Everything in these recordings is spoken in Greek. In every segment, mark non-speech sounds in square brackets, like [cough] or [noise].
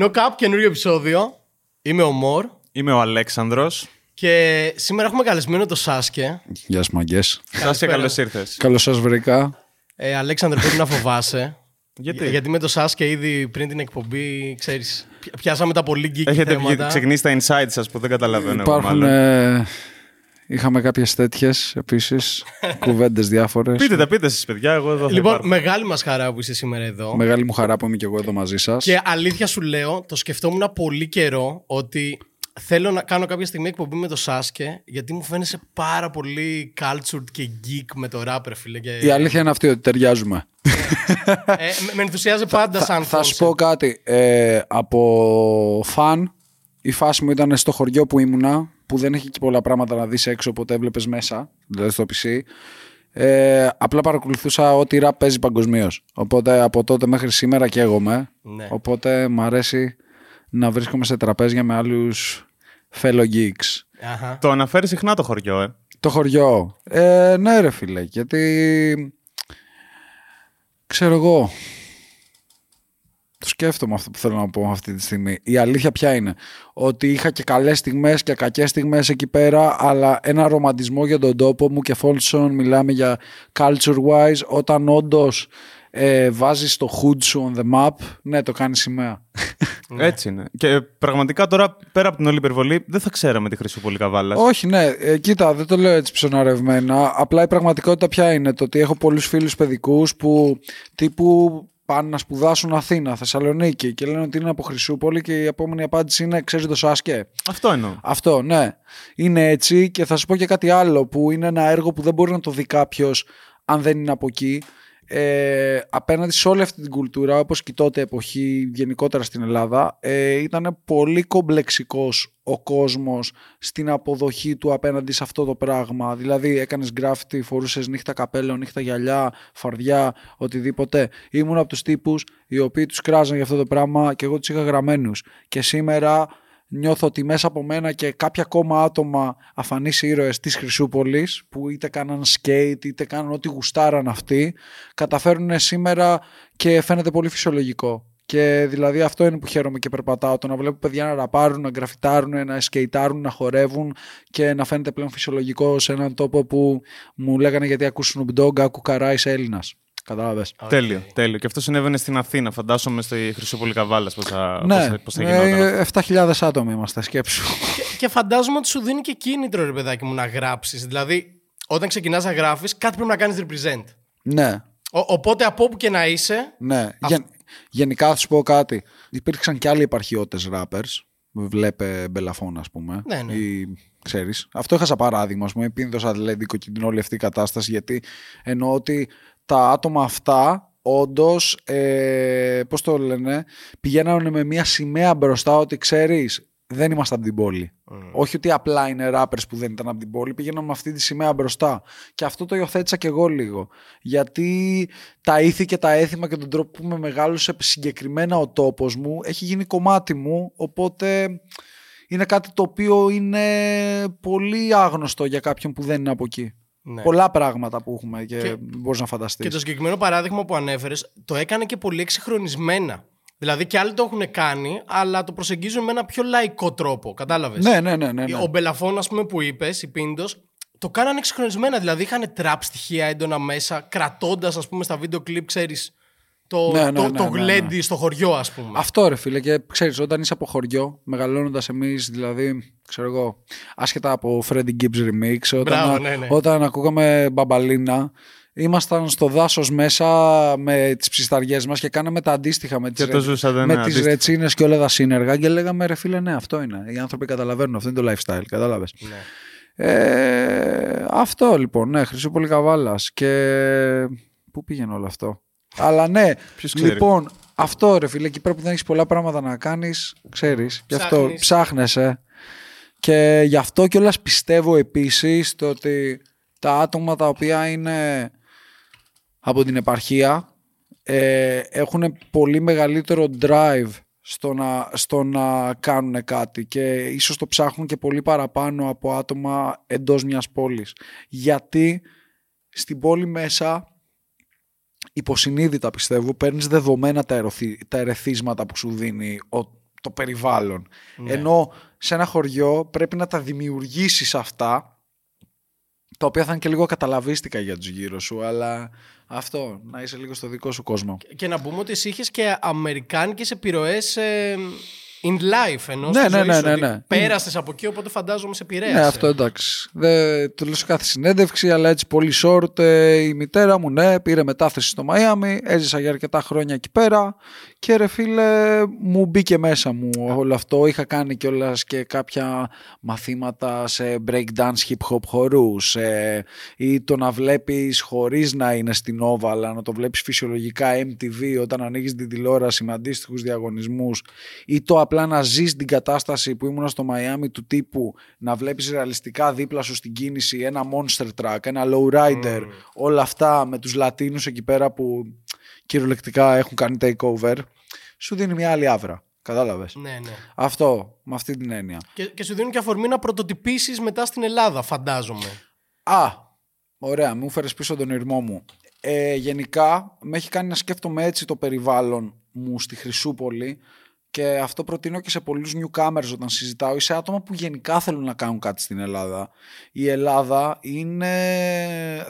No Cap, καινούριο επεισόδιο. Είμαι ο Μορ. Είμαι ο Αλέξανδρος. Και σήμερα έχουμε καλεσμένο το Σάσκε. Γεια σα, μαγκές. Σάσκε, καλώς ήρθες. Καλώς σας βρήκα. Ε, Αλέξανδρο, πρέπει να φοβάσαι. [laughs] Γιατί; Γιατί με το Σάσκε ήδη πριν την εκπομπή, ξέρεις, πι- πιάσαμε τα πολύ geeky Έχετε θέματα. βγει- ξεκινήσει τα insights σας που δεν καταλαβαίνω. εγώ Υπάρχουν. μάλλον. Ε, είχαμε κάποιες τέτοιες επίσης. [laughs] Κουβέντες διάφορες. Πείτε τα, πείτε εσείς, παιδιά. Εγώ εδώ θα Λοιπόν, υπάρχω. μεγάλη μας χαρά που είσαι σήμερα εδώ. Μεγάλη μου χαρά που είμαι και εγώ εδώ μαζί σας. Και αλήθεια σου λέω, το σκεφτόμουν πολύ καιρό ότι θέλω να κάνω κάποια στιγμή εκπομπή με το Σάσκε γιατί μου φαίνεσαι πάρα πολύ cultured και geek με το rapper, φίλε. Και... Η αλήθεια είναι αυτή ότι ταιριάζουμε. ε, με- με ενθουσιάζει πάντα σαν θα σου concept. πω κάτι. Ε, από φαν, η φάση μου ήταν στο χωριό που ήμουνα, που δεν έχει και πολλά πράγματα να δεις έξω, οπότε έβλεπες μέσα, δηλαδή στο PC. Ε, απλά παρακολουθούσα ό,τι ραπ παίζει παγκοσμίως. Οπότε από τότε μέχρι σήμερα καίγομαι. Ναι. Οπότε μου αρέσει να βρίσκομαι σε τραπέζια με άλλους fellow geeks. Αχα. Το αναφέρει συχνά το χωριό, ε. Το χωριό. Ε, ναι ρε φίλε, γιατί ξέρω εγώ. Το σκέφτομαι αυτό που θέλω να πω αυτή τη στιγμή. Η αλήθεια ποια είναι; Ότι είχα και καλές στιγμές και κακές στιγμές εκεί πέρα, αλλά ένα ρομαντισμό για τον τόπο μου και Φόλτσον μιλάμε για culture wise, όταν όντως ε, βάζεις το hood σου on the map, ναι το κάνεις σημαία. Έτσι είναι. Και πραγματικά τώρα, πέρα από την όλη υπερβολή, δεν θα ξέραμε τη Χρυσούπολη Καβάλας. Όχι, ναι. Ε, κοίτα, δεν το λέω έτσι ψωναρευμένα. Απλά η πραγματικότητα ποια είναι; Το ότι έχω πολλούς φίλους παιδικούς που τύπου πάνε να σπουδάσουν Αθήνα, Θεσσαλονίκη και λένε ότι είναι από Χρυσούπολη και η επόμενη απάντηση είναι ξέρεις το Σάσκε. Αυτό εννοώ. Αυτό, ναι. Είναι έτσι και θα σου πω και κάτι άλλο που είναι ένα έργο που δεν μπορεί να το δει κάποιος αν δεν είναι από εκεί. Ε, απέναντι σε όλη αυτή την κουλτούρα, όπως και η τότε εποχή γενικότερα στην Ελλάδα, ε, ήταν πολύ κομπλεξικός ο κόσμος στην αποδοχή του απέναντι σε αυτό το πράγμα. Δηλαδή έκανες γκράφιτι, φορούσες νύχτα καπέλο, νύχτα γυαλιά, φαρδιά, οτιδήποτε. Ήμουν από τους τύπους οι οποίοι τους κράζαν για αυτό το πράγμα και εγώ τους είχα γραμμένους. Και σήμερα νιώθω ότι μέσα από μένα και κάποια ακόμα άτομα αφανείς ήρωες της Χρυσούπολης που είτε κάναν skate είτε κάναν ό,τι γουστάραν αυτοί καταφέρουν σήμερα και φαίνεται πολύ φυσιολογικό. Και δηλαδή αυτό είναι που χαίρομαι και περπατάω. Το να βλέπω παιδιά να ραπάρουν, να γκραφιτάρουν, να σκεϊτάρουν, να χορεύουν και να φαίνεται πλέον φυσιολογικό σε έναν τόπο που μου λέγανε γιατί ακούς Snoop Dogg, άκου καρά, είσαι Έλληνας. Κατάλαβες. Τέλειο, τέλειο. Και αυτό συνέβαινε στην Αθήνα. Φαντάσομαι στη Χρυσούπολη Καβάλα πώς θα, Ναι, πώς θα, πώς θα γινόταν. ε, 7.000 άτομα είμαστε, σκέψου. Και, και φαντάζομαι ότι σου δίνει και κίνητρο, ρε παιδάκι μου, να γράψεις. Δηλαδή, όταν ξεκινάς να γράφεις, κάτι πρέπει να κάνεις represent. ναι, Ο- οπότε από όπου και να είσαι. Ναι. Γεν- γενικά θα σου πω κάτι. Υπήρξαν και άλλοι επαρχιώτες rappers. Βλέπε Μπελαφών, ας πούμε. Ναι, ναι. Ή, ξέρεις. Αυτό είχα σαν παράδειγμα, ας πούμε. Επίνδωσα ατλέντικο και την όλη αυτή η κατάσταση. Γιατί εννοώ ότι τα άτομα αυτά όντως, ε, πώς το λένε, πηγαίνανε με μια σημαία μπροστά ότι ξέρεις, δεν είμαστε από την πόλη. Όχι ότι απλά είναι rappers που δεν ήταν από την πόλη, πήγαιναν με αυτή τη σημαία μπροστά. Και αυτό το υιοθέτησα και εγώ λίγο. Γιατί τα ήθη και τα έθιμα και τον τρόπο που με μεγάλωσε συγκεκριμένα ο τόπος μου έχει γίνει κομμάτι μου, οπότε είναι κάτι το οποίο είναι πολύ άγνωστο για κάποιον που δεν είναι από εκεί. Ναι. Πολλά πράγματα που έχουμε και, Και- μπορείς να φανταστείς. Και το συγκεκριμένο παράδειγμα που ανέφερες, το έκανε και πολύ εξυγχρονισμένα. Δηλαδή και άλλοι το έχουν κάνει, αλλά το προσεγγίζουν με ένα πιο λαϊκό τρόπο. Κατάλαβες; Ναι, ναι, ναι. ναι, ναι. Ο Μπελαφόν, ας πούμε, που είπες, η Πίντος, το κάνανε εξυγχρονισμένα. Δηλαδή είχαν τραπ στοιχεία έντονα μέσα, κρατώντας, ας πούμε, στα βίντεο κλιπ, ξέρεις, το, Ναι, ναι, το, ναι, το ναι, ναι. γλέντι στο χωριό, ας πούμε. Αυτό ρε φίλε και ξέρεις όταν είσαι από χωριό μεγαλώνοντας εμείς δηλαδή ξέρω εγώ άσχετα από Freddie Gibbs remix όταν, Μπράβο, ναι, ναι. όταν ακούγαμε μπαμπαλίνα ήμασταν στο δάσος μέσα με τις ψισταριές μας και κάναμε τα αντίστοιχα με τις, Και το ζούσατε, με ναι, τις αντίστοιχα. ρετσίνες και όλα τα σύνεργα και λέγαμε ρε φίλε ναι αυτό είναι οι άνθρωποι καταλαβαίνουν αυτό είναι το lifestyle κατάλαβες Ναι. ε, αυτό λοιπόν ναι Χρυσούπολη Καβάλας και πού πήγαινε όλο αυτό; Αλλά ναι, Ποιος ξέρει. λοιπόν, αυτό ρε φίλε, εκεί πρέπει να έχεις πολλά πράγματα να κάνεις, ξέρεις. Γι' αυτό Ψάχνεις. ψάχνεσαι. Και γι' αυτό κιόλας πιστεύω επίσης το ότι τα άτομα τα οποία είναι από την επαρχία ε, έχουν πολύ μεγαλύτερο drive στο να, στο να κάνουν κάτι και ίσως το ψάχνουν και πολύ παραπάνω από άτομα εντός μιας πόλης. Γιατί στην πόλη μέσα υποσυνείδητα πιστεύω παίρνεις δεδομένα τα, ερωθή- τα ερεθίσματα που σου δίνει ο το περιβάλλον. Ναι. Ενώ σε ένα χωριό πρέπει να τα δημιουργήσεις αυτά, τα οποία θα είναι και λίγο καταλαβίστικα για τους γύρω σου, αλλά αυτό, να είσαι λίγο στο δικό σου κόσμο. Και να πούμε ότι εσύ είχες και αμερικάνικες επιρροές ε, in life ενώ Ναι, στη ναι, ζωή ναι, σου, ναι, ότι ναι. Πέρασες από εκεί, οπότε φαντάζομαι σε επηρέασε. Ναι, αυτό εντάξει. Δεν του λέω σε κάθε συνέντευξη, αλλά έτσι πολύ short. ε, η μητέρα μου, ναι, πήρε μετάθεση στο Μαϊάμι. Έζησα για αρκετά χρόνια εκεί πέρα. Και ρε φίλε, μου μπήκε μέσα μου όλο αυτό. Είχα κάνει κιόλας και κάποια μαθήματα σε breakdance hip hop χορούς ε, ή το να βλέπεις χωρίς να είναι στην Nova αλλά να το βλέπεις φυσιολογικά MTV όταν ανοίγεις την τηλεόραση με αντίστοιχους διαγωνισμούς ή το απλά να ζεις την κατάσταση που ήμουν στο Μαϊάμι του τύπου να βλέπεις ρεαλιστικά δίπλα σου στην κίνηση ένα monster truck, ένα lowrider όλα αυτά με τους Λατίνους εκεί πέρα που κυριολεκτικά έχουν κάνει takeover σου δίνει μια άλλη άβρα. Κατάλαβες; Ναι, ναι. Αυτό, με αυτή την έννοια. Και, και σου δίνουν και αφορμή να πρωτοτυπήσεις μετά στην Ελλάδα, φαντάζομαι. Α, ωραία, μου φέρες πίσω τον ηρμό μου. Ε, γενικά, με έχει κάνει να σκέφτομαι έτσι το περιβάλλον μου στη Χρυσούπολη και αυτό προτείνω και σε πολλούς newcomers όταν συζητάω ή σε άτομα που γενικά θέλουν να κάνουν κάτι στην Ελλάδα. Η Ελλάδα είναι...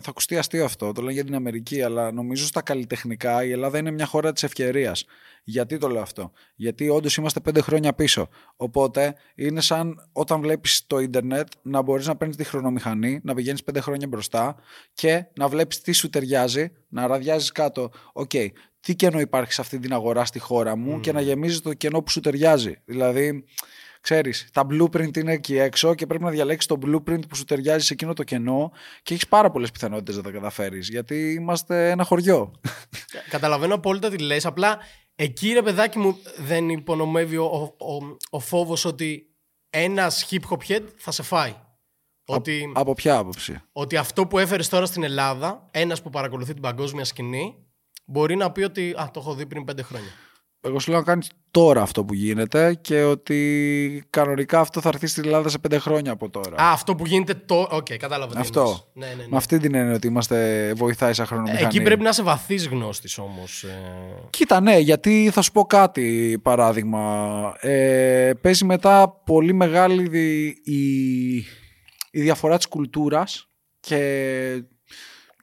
Θα ακουστεί αστείο αυτό, το λέω για την Αμερική, αλλά νομίζω στα καλλιτεχνικά η Ελλάδα είναι μια χώρα της ευκαιρίας. Γιατί το λέω αυτό; Γιατί όντως είμαστε πέντε χρόνια πίσω. Οπότε είναι σαν όταν βλέπεις το ίντερνετ να μπορείς να παίρνεις τη χρονομηχανή, να πηγαίνεις πέντε χρόνια μπροστά και να βλέπεις τι σου ταιριάζει, να ραδιάζεις κάτω. Οκ, τι κενό υπάρχει σε αυτή την αγορά στη χώρα μου και να γεμίζει το κενό που σου ταιριάζει. Δηλαδή, ξέρεις, τα blueprint είναι εκεί έξω και πρέπει να διαλέξεις το blueprint που σου ταιριάζει σε εκείνο το κενό και έχεις πάρα πολλές πιθανότητες να τα καταφέρεις γιατί είμαστε ένα χωριό. [laughs] Καταλαβαίνω απόλυτα τι λες, απλά εκεί ρε παιδάκι μου δεν υπονομεύει ο, ο, ο, ο φόβος ότι ένας hip hop head θα σε φάει. Ότι, Από ποια άποψη; ότι αυτό που έφερες τώρα στην Ελλάδα, ένας που παρακολουθεί την παγκόσμια σκηνή, μπορεί να πει ότι α, το έχω δει πριν πέντε χρόνια. Εγώ σου λέω να κάνεις τώρα αυτό που γίνεται και ότι κανονικά αυτό θα έρθει στην Ελλάδα σε πέντε χρόνια από τώρα. Α, αυτό που γίνεται τώρα. Οκ, κατάλαβα. τι αυτό. εννοείς. Ναι, ναι, ναι. Με αυτή την έννοια ότι είμαστε βοηθάει σαν χρονομηχανή. Εκεί πρέπει να είσαι βαθύς γνώστης όμως. Κοίτα, ναι, γιατί θα σου πω κάτι παράδειγμα. Ε, παίζει μετά πολύ μεγάλη δι- η, η διαφορά της κουλτούρας και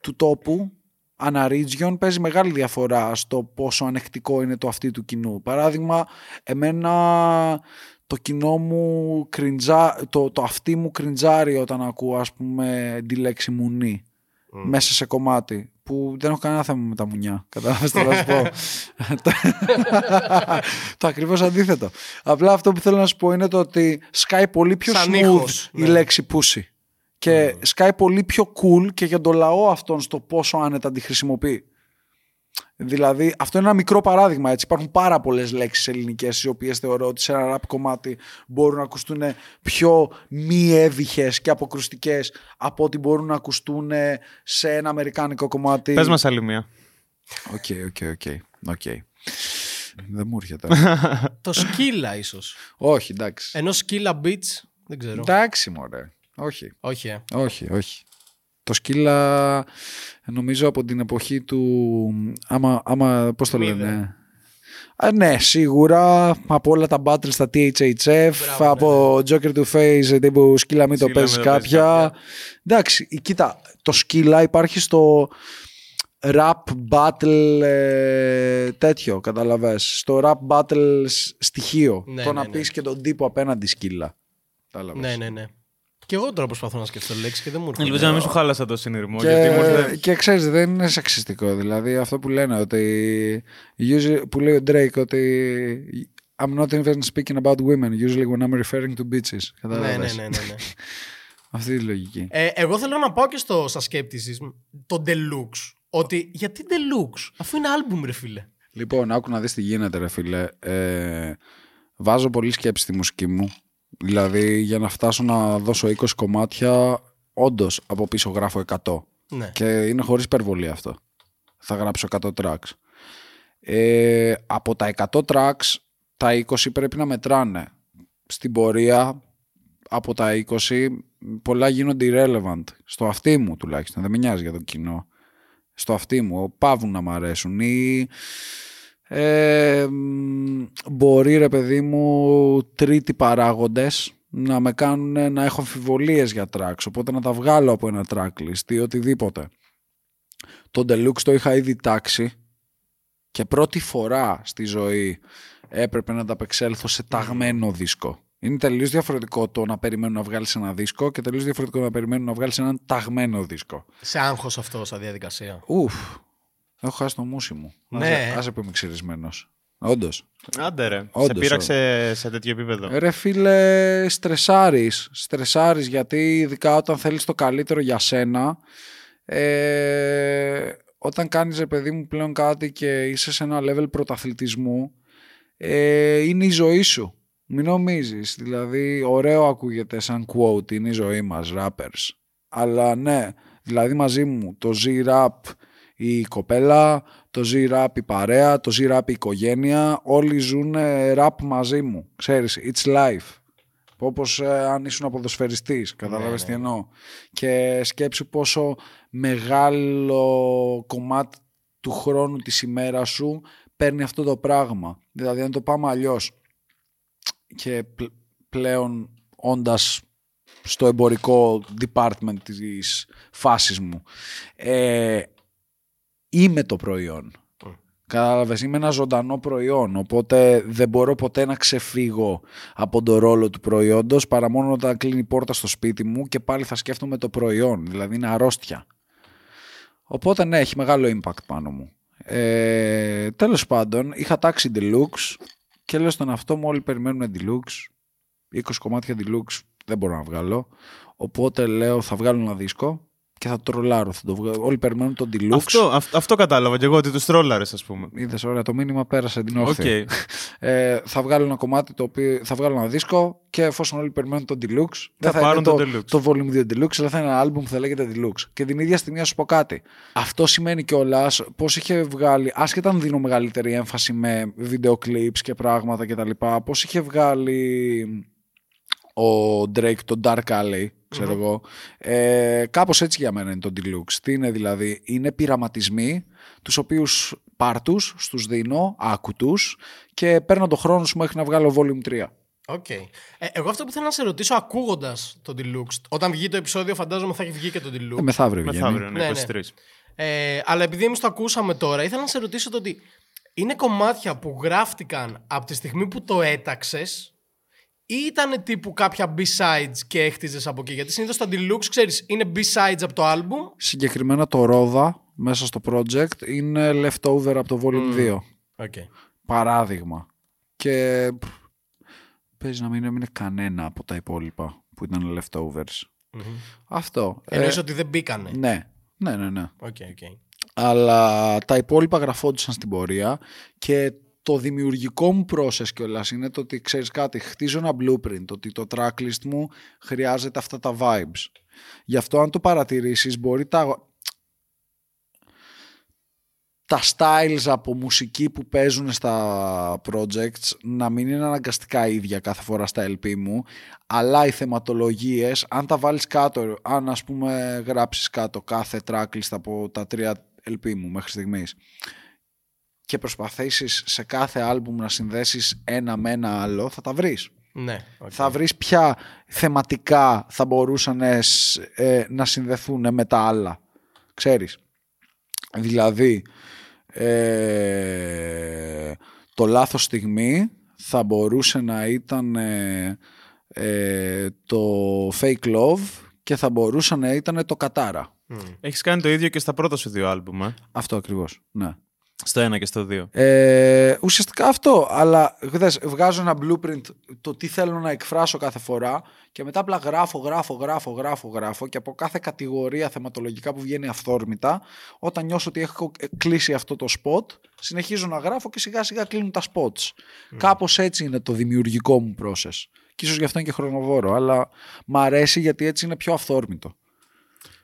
του τόπου ανά region παίζει μεγάλη διαφορά στο πόσο ανεκτικό είναι το αυτή του κοινού. Παράδειγμα, εμένα το κοινό μου κριντζά, το, το αυτή μου κριντζάρει όταν ακούω ας πούμε τη λέξη μουνή μέσα σε κομμάτι που δεν έχω κανένα θέμα με τα μουνιά. Κατάλαβες τι να σου πω. [laughs] το ακριβώς αντίθετο. Απλά αυτό που θέλω να σου πω είναι το ότι σκάει πολύ πιο Σαν smooth ήχος, η ναι. λέξη pussy. Και σκάει πολύ πιο cool και για τον λαό αυτόν στο πόσο άνετα τη χρησιμοποιεί. Δηλαδή, αυτό είναι ένα μικρό παράδειγμα. Έτσι. Υπάρχουν πάρα πολλές λέξεις ελληνικές, οι οποίες θεωρώ ότι σε ένα ραπ κομμάτι μπορούν να ακουστούν πιο μη εύηχες και αποκρουστικές από ότι μπορούν να ακουστούν σε ένα αμερικάνικο κομμάτι. Πες μας άλλη μία. Οκ, οκ, οκ. οκ. Δεν μου έρχεται. το σκύλα ίσως. όχι, εντάξει. Ενώ σκύλα beats δεν ξέρω. Εντάξει, μωρέ. Όχι. Όχι, ε. Όχι, όχι. Το σκύλα νομίζω από την εποχή του άμα, άμα πώς το Του λένε Α, ναι, σίγουρα από όλα τα battles στα THHF, Μπράβο, από Joker to Face, τύπου σκύλα μην το Σκύλα, παίζει μην το παίζεις κάποια. κάποια. Εντάξει, κοίτα, το σκύλα υπάρχει στο rap battle ε, τέτοιο, καταλαβες. Στο rap battle σ- στοιχείο. Ναι, το ναι, να ναι. πεις και τον τύπο απέναντι σκύλα. Κατάλαβες. Ναι, ναι, ναι. Και εγώ τώρα προσπαθώ να σκεφτώ λέξη και δεν μου έρχεται. Ελπίζω να μην σου χάλασα το συνειρμό. γιατί μου Και, ήρθε- και ξέρεις δεν είναι σεξιστικό δηλαδή αυτό που λένε ότι usually, που λέει ο Drake ότι I'm not even speaking about women usually when I'm referring to bitches Ναι, ναι, Κατάλαβες. ναι, ναι, ναι. [laughs] αυτή η λογική Ε, εγώ θέλω να πάω και στο στα skepticism, το deluxe. Ότι γιατί deluxe, αφού είναι album ρε φίλε. λοιπόν άκου να δεις τι γίνεται ρε φίλε ε, βάζω πολύ σκέψη στη μουσική μου δηλαδή για να φτάσω να δώσω 20 κομμάτια όντως από πίσω γράφω 100 Ναι. Και είναι χωρίς υπερβολή αυτό. Θα γράψω 100 tracks. Ε, από τα 100 tracks, τα 20 πρέπει να μετράνε. Στην πορεία, από τα 20, πολλά γίνονται irrelevant. Στο αυτί μου τουλάχιστον, δεν με νοιάζει για το κοινό. Στο αυτί μου, πάβουν να μ' αρέσουν ή Ε, μ, μπορεί ρε παιδί μου τρίτοι παράγοντες να με κάνουν να έχω αμφιβολίες για tracks οπότε να τα βγάλω από ένα tracklist ή οτιδήποτε. Το Deluxe το είχα ήδη τάξει και πρώτη φορά στη ζωή έπρεπε να τα απεξέλθω σε ταγμένο δίσκο. Είναι τελείως διαφορετικό το να περιμένω να βγάλεις ένα δίσκο και τελείως διαφορετικό να περιμένω να βγάλεις έναν ταγμένο δίσκο. Σε άγχος αυτό σαν διαδικασία. Ουφ. Έχω χάσει το μουσι μου. Ναι. Άσε, άσε που είμαι ξυρισμένος. Όντως. Άντε ρε. σε Όντως, πείραξε σε τέτοιο επίπεδο. Ρε φίλε, στρεσάρεις. Στρεσάρεις γιατί ειδικά όταν θέλεις το καλύτερο για σένα, ε, όταν κάνεις ρε παιδί μου πλέον κάτι και είσαι σε ένα level πρωταθλητισμού, ε, είναι η ζωή σου. Μην νομίζεις. Δηλαδή, ωραίο ακούγεται σαν quote, είναι η ζωή μας, rappers. Αλλά ναι, δηλαδή μαζί μου το Z-rap η κοπέλα, το Z-rap η παρέα, το Z-rap η οικογένεια, όλοι ζουν rap μαζί μου. Ξέρεις, it's life. Όπως ε, αν ήσουν ποδοσφαιριστής, καταλάβες ναι, τι εννοώ. Και σκέψου πόσο μεγάλο κομμάτι του χρόνου της ημέρας σου παίρνει αυτό το πράγμα. Δηλαδή, αν το πάμε αλλιώς και πλ- πλέον όντας στο εμπορικό department της φάσης μου, ε, είμαι το προϊόν. Κατάλαβες, είμαι ένα ζωντανό προϊόν, οπότε δεν μπορώ ποτέ να ξεφύγω από τον ρόλο του προϊόντος παρά μόνο όταν κλείνει η πόρτα στο σπίτι μου και πάλι θα σκέφτομαι το προϊόν, δηλαδή είναι αρρώστια. Οπότε ναι, έχει μεγάλο impact πάνω μου. Ε, τέλος πάντων, είχα τάξει Deluxe και λέω στον αυτό μου όλοι περιμένουν Deluxe. 20 κομμάτια Deluxe δεν μπορώ να βγάλω. Οπότε λέω θα βγάλω ένα δίσκο και θα το τρολάρω. Θα το βγάλω. Όλοι περιμένουν τον Deluxe. Αυτό, αυ- αυτό κατάλαβα και εγώ ότι τους τρόλαρες, ας πούμε. Είδες, ωραία, το μήνυμα πέρασε την Οκ. όχθη. [laughs] Ε, θα βγάλω ένα κομμάτι το οποίο θα βγάλω ένα δίσκο και εφόσον όλοι περιμένουν τον Deluxe, δεν θα πάρουν είναι τον το, Deluxe. το Volume 2 Deluxe, αλλά θα είναι ένα album που θα λέγεται Deluxe. Και την ίδια στιγμή να σου πω κάτι. Αυτό σημαίνει κιόλας πώς είχε βγάλει, άσχετα αν δίνω μεγαλύτερη έμφαση με βίντεο clips και πράγματα κτλ., πώς είχε βγάλει ο Drake το Dark Lane, ξέρω εγώ. Ε, κάπως έτσι για μένα είναι το Deluxe. Τι είναι δηλαδή, είναι πειραματισμοί, τους οποίους πάρτους, στους δίνω, άκου τους και παίρνω το χρόνο σου μέχρι να βγάλω Volume 3. Οκ. Ε, εγώ αυτό που θέλω να σε ρωτήσω ακούγοντας το Deluxe. Όταν βγει το επεισόδιο, φαντάζομαι θα έχει βγει και το Deluxe. Ε, μεθαύριο βγαίνει. Μεθαύριο, ναι, Ναι, ναι. 23. Ε, αλλά επειδή εμείς το ακούσαμε τώρα, ήθελα να σε ρωτήσω το ότι είναι κομμάτια που γράφτηκαν από τη στιγμή που το έταξες ή ήταν τύπου κάποια B-sides και έχτιζες από εκεί. Γιατί συνήθως τα deluxe, ξέρεις, είναι B-sides από το album. Συγκεκριμένα το Ρόδα μέσα στο project είναι leftover από το Volume 2. Okay. Παράδειγμα. Και πφ, παίζει να μην έμεινε κανένα από τα υπόλοιπα που ήταν leftovers. Αυτό. Ε, Εννοείς ότι δεν μπήκανε. ναι, ναι, ναι, ναι. Οκ, οκ. αλλά τα υπόλοιπα γραφόντουσαν στην πορεία και το δημιουργικό μου process κιόλας είναι το ότι ξέρεις κάτι, χτίζω ένα blueprint, ότι το tracklist μου χρειάζεται αυτά τα vibes. Γι' αυτό αν το παρατηρήσεις μπορεί τα, τα styles από μουσική που παίζουν στα projects να μην είναι αναγκαστικά ίδια κάθε φορά στα LP μου, αλλά οι θεματολογίες, αν τα βάλεις κάτω, αν ας πούμε γράψεις κάτω κάθε tracklist από τα τρία LP μου μέχρι στιγμής και προσπαθήσεις σε κάθε άλμπουμ να συνδέσεις ένα με ένα άλλο, θα τα βρεις. Ναι. οκ. Θα βρεις ποια θεματικά θα μπορούσαν ε, σ- ε, να συνδεθούν με τα άλλα. Ξέρεις. Δηλαδή, ε, το λάθος στιγμή θα μπορούσε να ήταν ε, ε, το fake love και θα μπορούσε να ήταν το κατάρα. Έχεις κάνει το ίδιο και στα πρώτα σου δύο άλμπουμ, ε; Αυτό ακριβώς, ναι. Στο ένα και στο δύο. Ε, ουσιαστικά αυτό, αλλά δες, βγάζω ένα blueprint το τι θέλω να εκφράσω κάθε φορά και μετά απλά γράφω, γράφω, γράφω, γράφω, γράφω και από κάθε κατηγορία θεματολογικά που βγαίνει αυθόρμητα, όταν νιώσω ότι έχω κλείσει αυτό το spot, συνεχίζω να γράφω και σιγά σιγά κλείνουν τα spots. Κάπως έτσι είναι το δημιουργικό μου process. Και ίσως γι' αυτό είναι και χρονοβόρο, αλλά μ' αρέσει γιατί έτσι είναι πιο αυθόρμητο.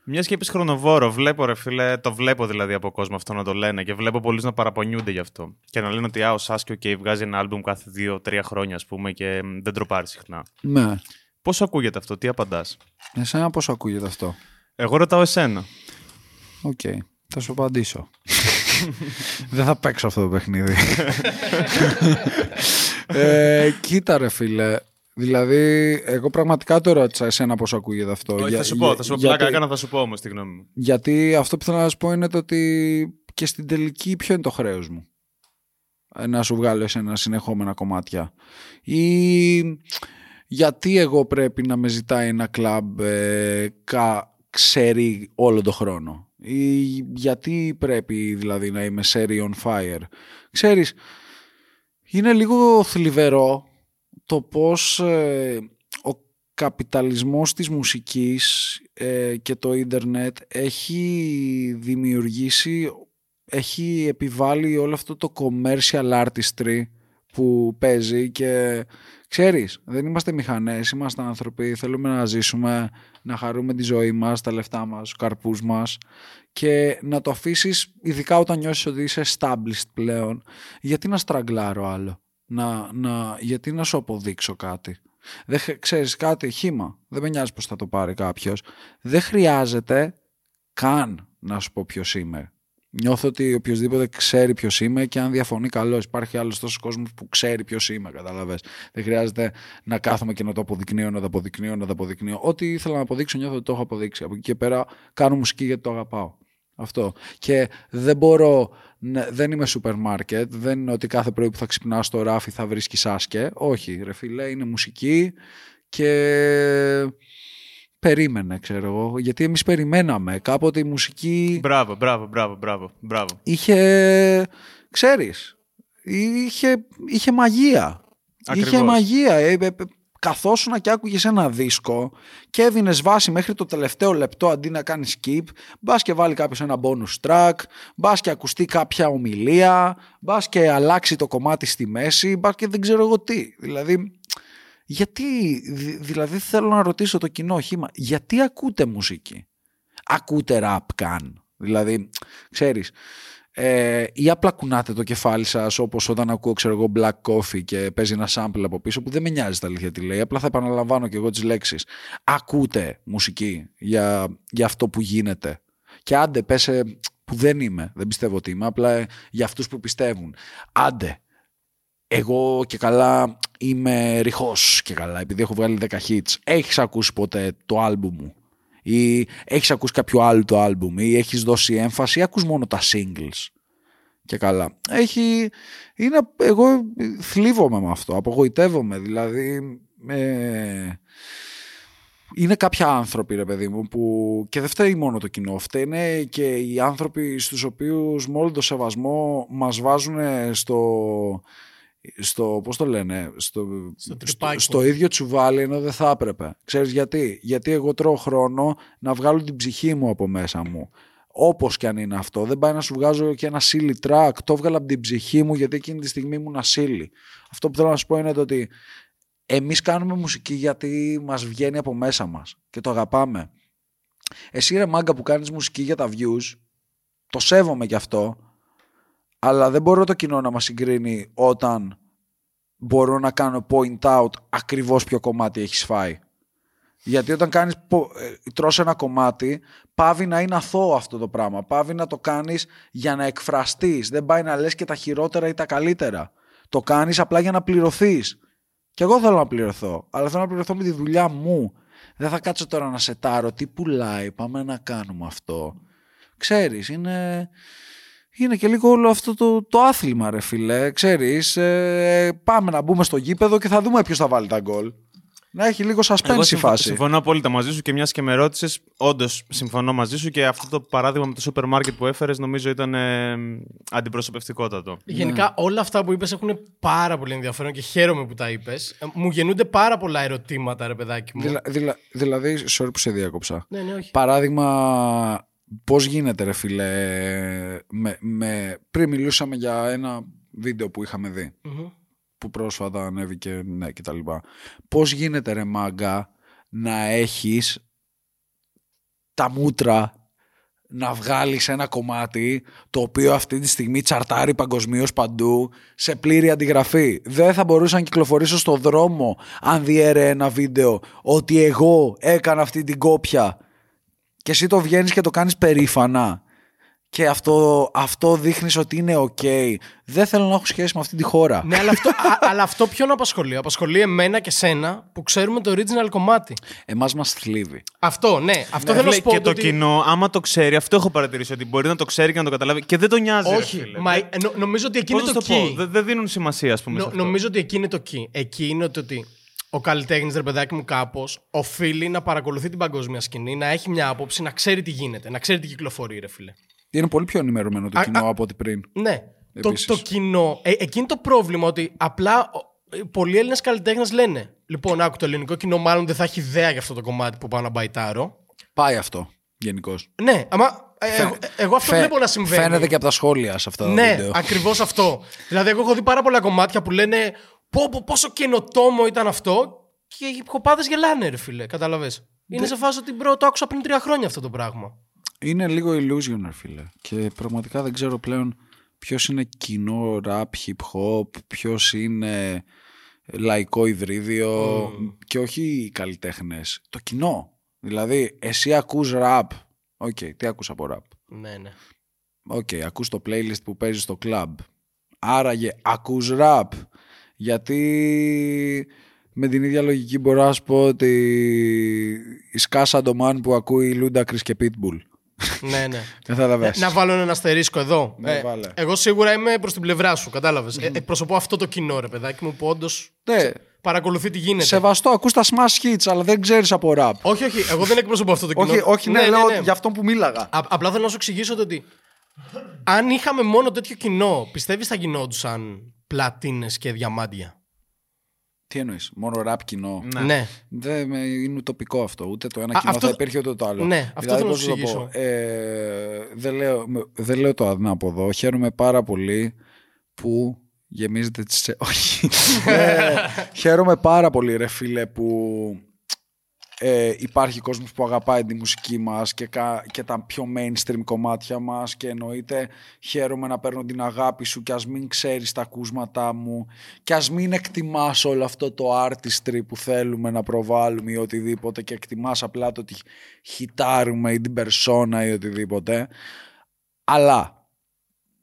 Μιας και είπες χρονοβόρο, βλέπω ρε φίλε, το βλέπω δηλαδή από κόσμο αυτό να το λένε και βλέπω πολλούς να παραπονιούνται γι' αυτό. Και να λένε ότι α, ο Saske οκ βγάζει ένα άλμπουμ κάθε δύο-τρία χρόνια, ας πούμε, και μ, δεν drop άρει συχνά. Ναι. Πώς ακούγεται αυτό, τι απαντάς; Εσένα πώς ακούγεται αυτό; Εγώ ρωτάω εσένα. Οκ. Θα σου απαντήσω. [laughs] Δεν θα παίξω αυτό το παιχνίδι. [laughs] ε, κοίτα ρε φίλε. Δηλαδή, εγώ πραγματικά το ρώτησα εσένα πώς ακούγεται αυτό. Όχι, Για- θα σου πω, θα σου πω. για- Πλάκα γιατί- έκανα, θα σου πω όμως τη γνώμη μου. Γιατί αυτό που θέλω να σου πω είναι το ότι και στην τελική ποιο είναι το χρέος μου. Ε, Να σου βγάλω ένα συνεχόμενα κομμάτια. Ή γιατί εγώ πρέπει να με ζητάει ένα κλαμπ ε, κα, ξέρει όλο το χρόνο. Ή γιατί πρέπει δηλαδή να είμαι series on fire. Ξέρεις, είναι λίγο θλιβερό το πώς ε, ο καπιταλισμός της μουσικής ε, και το ίντερνετ έχει δημιουργήσει, έχει επιβάλει όλο αυτό το commercial artistry που παίζει και ξέρεις, δεν είμαστε μηχανές, είμαστε άνθρωποι, θέλουμε να ζήσουμε, να χαρούμε τη ζωή μας, τα λεφτά μας, τους καρπούς μας και να το αφήσεις, ειδικά όταν νιώσεις ότι είσαι established πλέον, γιατί να στραγκλάρω άλλο, να, να, γιατί να σου αποδείξω κάτι; Δεν, χρ- ξέρεις κάτι, χήμα, δεν με νοιάζει πως θα το πάρει κάποιος. Δεν χρειάζεται καν να σου πω ποιος είμαι. Νιώθω ότι οποιοδήποτε ξέρει ποιος είμαι και αν διαφωνεί, καλώς. Υπάρχει άλλος τόσος κόσμος που ξέρει ποιος είμαι, κατάλαβες. Δεν χρειάζεται να κάθομαι και να το αποδεικνύω, να το αποδεικνύω, να το αποδεικνύω. Ό,τι ήθελα να αποδείξω, νιώθω ότι το έχω αποδείξει. Από εκεί και πέρα κάνω μουσική γιατί το αγαπάω. Αυτό. Και δεν μπορώ, να- δεν είμαι σούπερ μάρκετ, δεν είναι ότι κάθε πρωί που θα ξυπνάω στο ράφι θα βρίσκεις σάσκε. Όχι, ρε φίλε, είναι μουσική και περίμενε, ξέρω εγώ. Γιατί εμείς περιμέναμε. Κάποτε η μουσική Μπράβο, μπράβο, μπράβο, μπράβο. μπράβο. είχε, ξέρεις, είχε, είχε μαγεία. Ακριβώς. Είχε μαγεία. Ε, ε, ε, καθόσουνα και άκουγες ένα δίσκο και έδινες βάση μέχρι το τελευταίο λεπτό αντί να κάνεις skip, μπας και βάλει κάποιος ένα bonus track, μπας και ακουστεί κάποια ομιλία, μπας και αλλάξει το κομμάτι στη μέση, μπας και δεν ξέρω εγώ τι. Δηλαδή, γιατί, δη- δηλαδή θέλω να ρωτήσω το κοινό χήμα, γιατί ακούτε μουσική, ακούτε rap καν, δηλαδή, ξέρεις, ε, ή απλά κουνάτε το κεφάλι σας όπως όταν ακούω ξέρω εγώ black coffee και παίζει ένα sample από πίσω που δεν με νοιάζει τα αλήθεια τι λέει απλά θα επαναλαμβάνω και εγώ τις λέξεις. Ακούτε μουσική για, για αυτό που γίνεται. Και άντε πέσε που δεν είμαι δεν πιστεύω ότι είμαι απλά ε, για αυτούς που πιστεύουν. Άντε εγώ και καλά είμαι ρηχός και καλά επειδή έχω βγάλει 10 hits. Έχεις ακούσει ποτέ το άλμπουμ μου; Ή έχεις ακούσει κάποιο άλλο το άλμπουμ ή έχεις δώσει έμφαση ή ακούς μόνο τα singles και καλά. Έχει, είναι, εγώ θλίβομαι με αυτό, απογοητεύομαι δηλαδή ε, είναι κάποια άνθρωποι ρε παιδί μου που και δεν φταίει μόνο το κοινό, φταίνε και οι άνθρωποι στους οποίους με όλο το σεβασμό μας βάζουν στο, στο πώς το λένε, στο, Στο τρυπάκι. στο ίδιο τσουβάλι ενώ δεν θα έπρεπε. Ξέρεις γιατί, γιατί εγώ τρώω χρόνο να βγάλω την ψυχή μου από μέσα μου. Όπως και αν είναι αυτό, δεν πάει να σου βγάζω και ένα silly track. Το έβγαλα από την ψυχή μου γιατί εκείνη τη στιγμή ήμουν silly. Αυτό που θέλω να σου πω είναι το ότι εμείς κάνουμε μουσική γιατί μας βγαίνει από μέσα μας και το αγαπάμε. Εσύ ρε μάγκα που κάνεις μουσική για τα views, το σέβομαι κι αυτό, αλλά δεν μπορώ το κοινό να μας συγκρίνει όταν μπορώ να κάνω point out ακριβώς ποιο κομμάτι έχεις φάει. Γιατί όταν κάνεις, πο- ε, τρως ένα κομμάτι, πάβει να είναι αθώο αυτό το πράγμα. Πάβει να το κάνεις για να εκφραστείς. Δεν πάει να λες και τα χειρότερα ή τα καλύτερα. Το κάνεις απλά για να πληρωθείς. Και εγώ θέλω να πληρωθώ, αλλά θέλω να πληρωθώ με τη δουλειά μου. Δεν θα κάτσω τώρα να σετάρω τι πουλάει, πάμε να κάνουμε αυτό. Ξέρεις, είναι, είναι και λίγο όλο αυτό το, το άθλημα ρε φίλε. Ξέρεις, ε, πάμε να μπούμε στο γήπεδο και θα δούμε ποιος θα βάλει τα γκολ. Να έχει λίγο suspense Εγώ η συμφω- φάση. συμφωνώ απόλυτα μαζί σου και μιας και με ρώτησες, όντως συμφωνώ μαζί σου και αυτό το παράδειγμα με το σούπερ μάρκετ που έφερες νομίζω ήταν ε, αντιπροσωπευτικότατο. Γενικά όλα αυτά που είπες έχουν πάρα πολύ ενδιαφέρον και χαίρομαι που τα είπες. Ε, Μου γεννούνται πάρα πολλά ερωτήματα ρε παιδάκι μου. Δηλα- δηλα- δηλαδή, sorry που σε διάκοψα. Ναι, ναι, όχι. Παράδειγμα, πώς γίνεται ρε φίλε, με, με, πριν μιλούσαμε για ένα βίντεο που είχαμε δει, Μμμ. που πρόσφατα ανέβηκε, ναι, και τα λοιπά. Πώς γίνεται ρε μάγκα να έχεις τα μούτρα να βγάλεις ένα κομμάτι το οποίο αυτή τη στιγμή τσαρτάρει παγκοσμίως παντού σε πλήρη αντιγραφή. Δεν θα μπορούσα να κυκλοφορήσω στο δρόμο αν διέρε ένα βίντεο ότι εγώ έκανα αυτή την κόπια και εσύ το βγαίνεις και το κάνεις περήφανα και αυτό, αυτό δείχνεις ότι είναι ok. Δεν θέλω να έχω σχέση με αυτή τη χώρα. Ναι, αλλά αυτό, α, αλλά αυτό ποιον απασχολεί; Απασχολεί εμένα και σένα που ξέρουμε το original κομμάτι. Εμάς μας θλίβει. Αυτό, ναι. Αυτό θέλω να Φίλε, σου πω. και το ότι- κοινό, άμα το ξέρει, αυτό έχω παρατηρήσει ότι μπορεί να το ξέρει και να το καταλάβει και δεν το νοιάζει. ρε Όχι. φίλε. Μα, Δεν- ε, νο- νομίζω ότι εκεί Πώς είναι να το το πω, key. δεν δεν δίνουν σημασία, ας πούμε. σε Νο- αυτό. νομίζω ότι εκεί είναι το key. Εκεί είναι ότι, ότι ο καλλιτέχνης, ρε παιδάκι μου, κάπως οφείλει να παρακολουθεί την παγκόσμια σκηνή, να έχει μια άποψη, να ξέρει τι γίνεται, να ξέρει τι κυκλοφορεί, ρε φίλε. Είναι πολύ πιο ενημερωμένο το Α, κοινό α, από ό,τι πριν. Ναι. Το, Επίσης. το κοινό. Ε, εκεί είναι το πρόβλημα ότι απλά ο- ε, πολλοί Έλληνες καλλιτέχνες λένε. Λοιπόν, άκου το ελληνικό κοινό, μάλλον δεν θα έχει ιδέα για αυτό το κομμάτι που πάω να μπαϊτάρω. Πάει αυτό γενικώς. Ναι, άμα. ε, εγώ, ε, εγώ αυτό βλέπω να συμβαίνει. Φαίνεται και από τα σχόλια σε αυτά τα Ναι, βίντεο. ακριβώς αυτό. δηλαδή, εγώ έχω δει πάρα πολλά κομμάτια που λένε πω, πω, πόσο καινοτόμο ήταν αυτό και οι κοπάδες γελάνε, ρε φίλε. Κατάλαβε. Είναι σε φάση ότι μπρο, το άκουσα πριν τρία χρόνια αυτό το πράγμα. Είναι λίγο illusion, ρε φίλε. Και πραγματικά δεν ξέρω πλέον ποιος είναι κοινό rap, hip hop, ποιος είναι λαϊκό υβρίδιο και όχι οι καλλιτέχνες. Το κοινό. Δηλαδή, εσύ ακούς rap. Οκ, τι ακούς από rap; Ναι, ναι. Οκ, ακούς το playlist που παίζει στο club. Άραγε, ακούς rap. Γιατί με την ίδια λογική μπορώ να σου πω ότι η σκάσα το man που ακούει Ludacris και Pitbull. ναι, ναι. [laughs] Κατάλαβες. Να βάλω ένα αστερίσκο εδώ. Ε, Ναι, βάλε. εγώ σίγουρα είμαι προς την πλευρά σου, κατάλαβες. Ε, εκπροσωπώ αυτό το κοινό, ρε παιδάκι μου, που όντως Ναι, παρακολουθεί τι γίνεται. σεβαστό, ακούς τα smash hits, αλλά δεν ξέρεις από rap. Όχι, όχι, εγώ δεν εκπροσωπώ αυτό το κοινό. όχι, όχι, ναι, λέω για αυτό που μίλαγα. Α, απλά θέλω να σου εξηγήσω το ότι αν είχαμε μόνο τέτοιο κοινό, πιστεύεις θα γινόντουσαν πλατίνες και διαμάντια. Τι εννοείς, μόνο rap κοινό; Ναι. Ναι. Δεν με- είναι ουτοπικό αυτό. Ούτε το ένα Α, κοινό αυτό- θα υπήρχε ούτε το άλλο. Ναι, αυτό δηλαδή, θέλω να πώς σου το πω, εξηγήσω. ε, δεν, λέω, δεν λέω το ανάποδο. Χαίρομαι πάρα πολύ που γεμίζετε τις... σε- [laughs] Όχι. Ε, χαίρομαι πάρα πολύ ρε φίλε που ε, υπάρχει κόσμος που αγαπάει τη μουσική μας και, κα- και τα πιο mainstream κομμάτια μας και εννοείται χαίρομαι να παίρνω την αγάπη σου και ας μην ξέρεις τα ακούσματά μου και ας μην εκτιμάς όλο αυτό το artistry που θέλουμε να προβάλλουμε ή οτιδήποτε και εκτιμάς απλά το ότι χιτάρουμε ή την περσόνα ή οτιδήποτε αλλά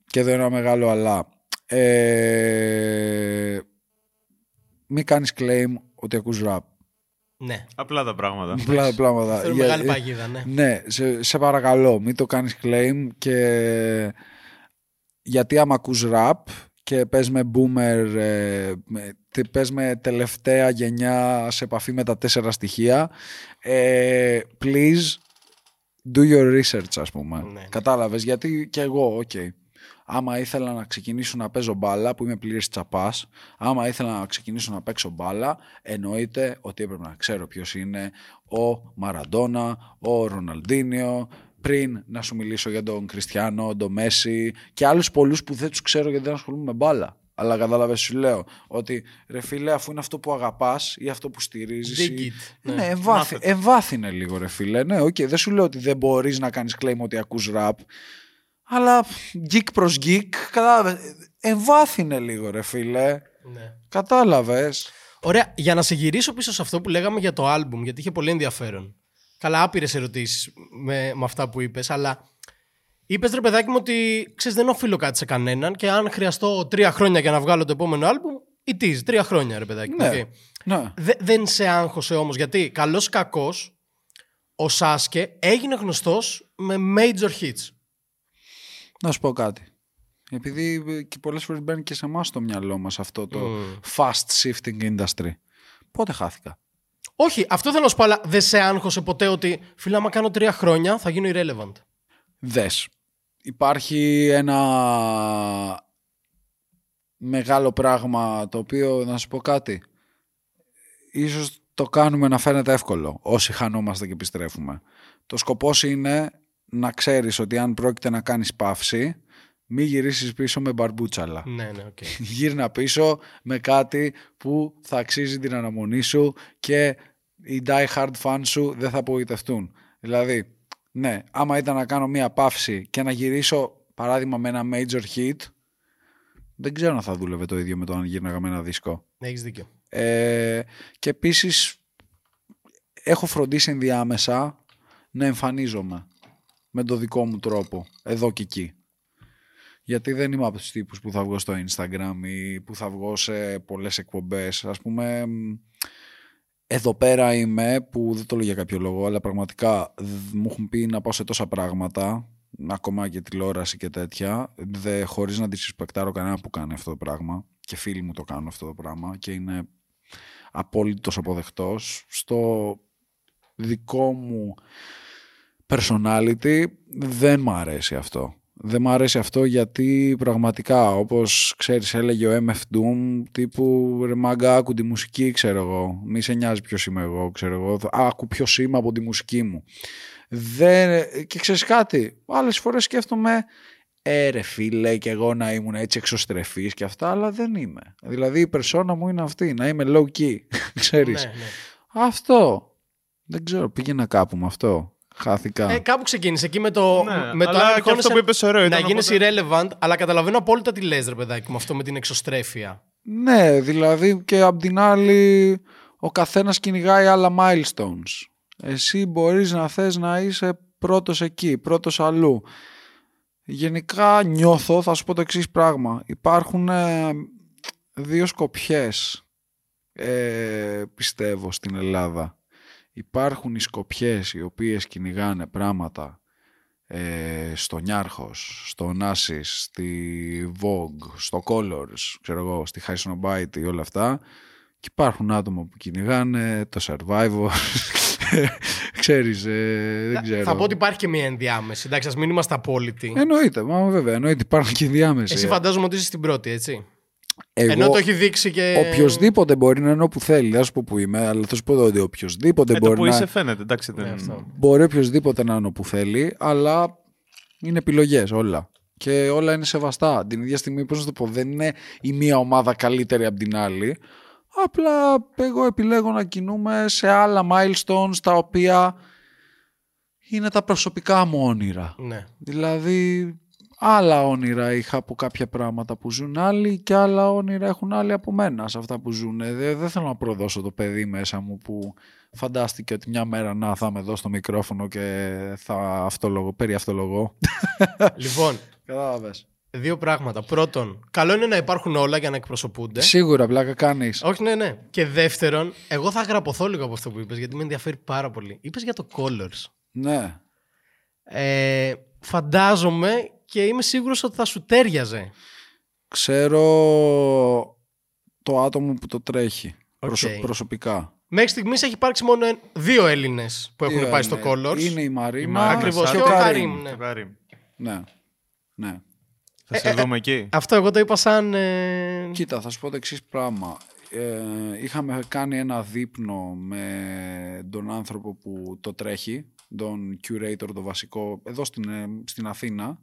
και εδώ είναι ένα μεγάλο αλλά ε, μην κάνεις claim ότι ακούς rap Ναι. Απλά τα πράγματα. Απλά πράγματα. Θέλω Για- μεγάλη παγίδα, ναι. ναι, σε, σε παρακαλώ, μην το κάνεις claim και γιατί άμα ακούς rap και πες με boomer, ε, με, τε- πες με τελευταία γενιά σε επαφή με τα τέσσερα στοιχεία, ε, please do your research ας πούμε. Ναι. Κατάλαβες, γιατί και εγώ, οκ. Άμα ήθελα να ξεκινήσω να παίζω μπάλα, που είμαι πλήρης τσάπας, άμα ήθελα να ξεκινήσω να παίξω μπάλα, εννοείται ότι έπρεπε να ξέρω ποιος είναι ο Μαραντόνα, ο Ροναλντίνιο, πριν να σου μιλήσω για τον Κριστιανό, τον Μέσι και άλλους πολλούς που δεν τους ξέρω γιατί δεν ασχολούμαι με μπάλα. Αλλά κατάλαβες σου λέω ότι ρε φίλε αφού είναι αυτό που αγαπάς ή αυτό που στηρίζεις Dig ή... it. Ναι, Ναι, εμβάθυ... μάθε το. εμβάθυνε λίγο ρε φίλε. Ναι, οκ, δεν σου λέω ότι δεν μπορείς να κάνεις claim ότι ακούς rap. Αλλά geek προς geek, κατάλαβες. Εμβάθυνε λίγο ρε φίλε. ναι. Κατάλαβες. Ωραία, για να σε γυρίσω πίσω σε αυτό που λέγαμε για το άλμπουμ, γιατί είχε πολύ ενδιαφέρον. Καλά, άπειρες ερωτήσεις με, με αυτά που είπες, αλλά είπες ρε παιδάκι μου ότι ξέρεις, δεν οφείλω κάτι σε κανέναν και αν χρειαστώ τρία χρόνια για να βγάλω το επόμενο άλμπουμ, it is. Τρία χρόνια, ρε παιδάκι μου. Ναι. οκ. Ναι. Δε- δεν σε άγχωσε όμως, γιατί καλός κακός ο Σάσκε έγινε γνωστός με major hits. Να σου πω κάτι. Επειδή ε, και πολλές φορές μπαίνει και σε εμάς το μυαλό μας αυτό το Mm. fast shifting industry. Πότε χάθηκα; Όχι, αυτό θέλω να σου πω, αλλά δεν σε άγχωσε ποτέ ότι φίλε, άμα κάνω τρία χρόνια θα γίνω irrelevant. Δες. Υπάρχει ένα μεγάλο πράγμα το οποίο να σου πω κάτι. Ίσως το κάνουμε να φαίνεται εύκολο όσοι χανόμαστε και επιστρέφουμε. Το σκοπός είναι να ξέρεις ότι αν πρόκειται να κάνεις παύση μη γυρίσεις πίσω με μπαρμπούτσαλα. Ναι, ναι, οκ. [laughs] Γύρνα πίσω με κάτι που θα αξίζει την αναμονή σου και οι die hard fans σου δεν θα απογοητευτούν. Δηλαδή, ναι, άμα ήταν να κάνω μία παύση και να γυρίσω παράδειγμα με ένα major hit, δεν ξέρω αν θα δούλευε το ίδιο με το αν γύρναγα με ένα δίσκο. Έχεις δίκιο. Ε, και επίσης έχω φροντίσει ενδιάμεσα να εμφανίζομαι. Με το δικό μου τρόπο, εδώ και εκεί. Γιατί δεν είμαι από τους τύπους που θα βγω στο Instagram ή που θα βγω σε πολλές εκπομπές. Ας πούμε, μ, εδώ πέρα είμαι που δεν το λέω για κάποιο λόγο, αλλά πραγματικά δ- μου έχουν πει να πάω σε τόσα πράγματα, ακόμα και τηλεόραση και τέτοια, δε, χωρίς να disrespectάρω κανένα που κάνει αυτό το πράγμα και φίλοι μου το κάνουν αυτό το πράγμα και είναι απόλυτος αποδεκτός. Στο δικό μου personality δεν μ' αρέσει αυτό. Δεν μ' αρέσει αυτό γιατί πραγματικά όπως ξέρεις έλεγε ο MF Doom τύπου ρε μάγκα άκου τη μουσική ξέρω εγώ. Μη σε νοιάζει ποιος είμαι εγώ ξέρω εγώ. Άκου ποιος είμαι από τη μουσική μου δεν... και ξέρεις κάτι άλλες φορές σκέφτομαι ε ρε φίλε και εγώ να ήμουν έτσι εξωστρεφής και αυτά αλλά δεν είμαι. Δηλαδή η περσόνα μου είναι αυτή να είμαι low key [laughs] ξέρεις. Ναι, ναι. αυτό. Δεν ξέρω πήγαινα κάπου με αυτό χάθηκα Ε, κάπου ξεκίνησε εκεί με το. Ναι, με το αλλά αν και ερχόνεσαι αυτό που είπες ωραίο Να ήταν, γίνεσαι οπότε- irrelevant, αλλά καταλαβαίνω απόλυτα τι λες ρε παιδάκι μου αυτό με την εξωστρέφεια. Ναι, δηλαδή και απ' την άλλη ο καθένας κυνηγάει άλλα milestones. Εσύ μπορείς να θες να είσαι πρώτος εκεί, πρώτος αλλού. Γενικά νιώθω, θα σου πω το εξής πράγμα. Υπάρχουν ε, δύο σκοπιές, ε, πιστεύω, στην Ελλάδα. Υπάρχουν οι σκοπιές οι οποίες κυνηγάνε πράγματα ε, στο Νιάρχος, στο Νάσις, στη Vogue, στο Colors, ξέρω εγώ, στη High Snobiety, όλα αυτά. Και υπάρχουν άτομα που κυνηγάνε το Survivor. [laughs] Ξέρεις, ε, δεν ξέρω. Θα πω ότι υπάρχει και μια ενδιάμεση. Εντάξει, ας μην είμαστε απόλυτοι. Εννοείται, μα βέβαια, εννοείται, υπάρχουν και διάμεση. Εσύ φαντάζομαι ότι είσαι στην πρώτη, έτσι. Εγώ, Ενώ το έχει δείξει και. οποιοδήποτε μπορεί να είναι όπου θέλει, δεν θα σου πω που είμαι, αλλά θα σου πω ότι οποιοδήποτε Ε, το μπορεί που να... είσαι φαίνεται, εντάξει. Ναι, Δεν... αυτό. Μπορεί οποιοδήποτε να είναι όπου θέλει, αλλά είναι επιλογές όλα. Και όλα είναι σεβαστά. Την ίδια στιγμή, πώς να το πω, δεν είναι η μία ομάδα καλύτερη από την άλλη. Απλά εγώ επιλέγω να κινούμε σε άλλα milestones τα οποία είναι τα προσωπικά μου όνειρα. Ναι. Δηλαδή, άλλα όνειρα είχα από κάποια πράγματα που ζουν άλλοι και άλλα όνειρα έχουν άλλοι από μένα σε αυτά που ζουν. Δεν, δεν θέλω να προδώσω το παιδί μέσα μου που φαντάστηκε ότι μια μέρα να θα με δω στο μικρόφωνο και θα αυτολογώ, περί αυτολογώ. [laughs] λοιπόν, Κατάλαβες. δύο πράγματα. Πρώτον, καλό είναι να υπάρχουν όλα για να εκπροσωπούνται. Σίγουρα, πλάκα κάνεις. Όχι, ναι, ναι. Και δεύτερον, εγώ θα γραπωθώ λίγο από αυτό που είπες, γιατί με ενδιαφέρει πάρα πολύ. Είπες για το Colors. Ναι. Ε, φαντάζομαι και είμαι σίγουρος ότι θα σου ταίριαζε. Ξέρω το άτομο που το τρέχει. Οκ. Προσω- προσωπικά. Μέχρι στιγμής έχει υπάρξει μόνο εν- δύο Έλληνες που έχουν Δύο πάει στο είναι. Colors. Είναι η Η Μαρίνα Μαρίνα Ακριβώς. και Και ο ο Καρύμ. Καρύμ, ναι. Καρύμ. Ναι. ναι. Θα σε δούμε εκεί. Αυτό εγώ το είπα σαν... ε, Κοίτα, θα σου πω το εξής πράγμα. Ε, είχαμε κάνει ένα δείπνο με τον άνθρωπο που το τρέχει, τον curator, το βασικό, εδώ στην, ε, στην Αθήνα,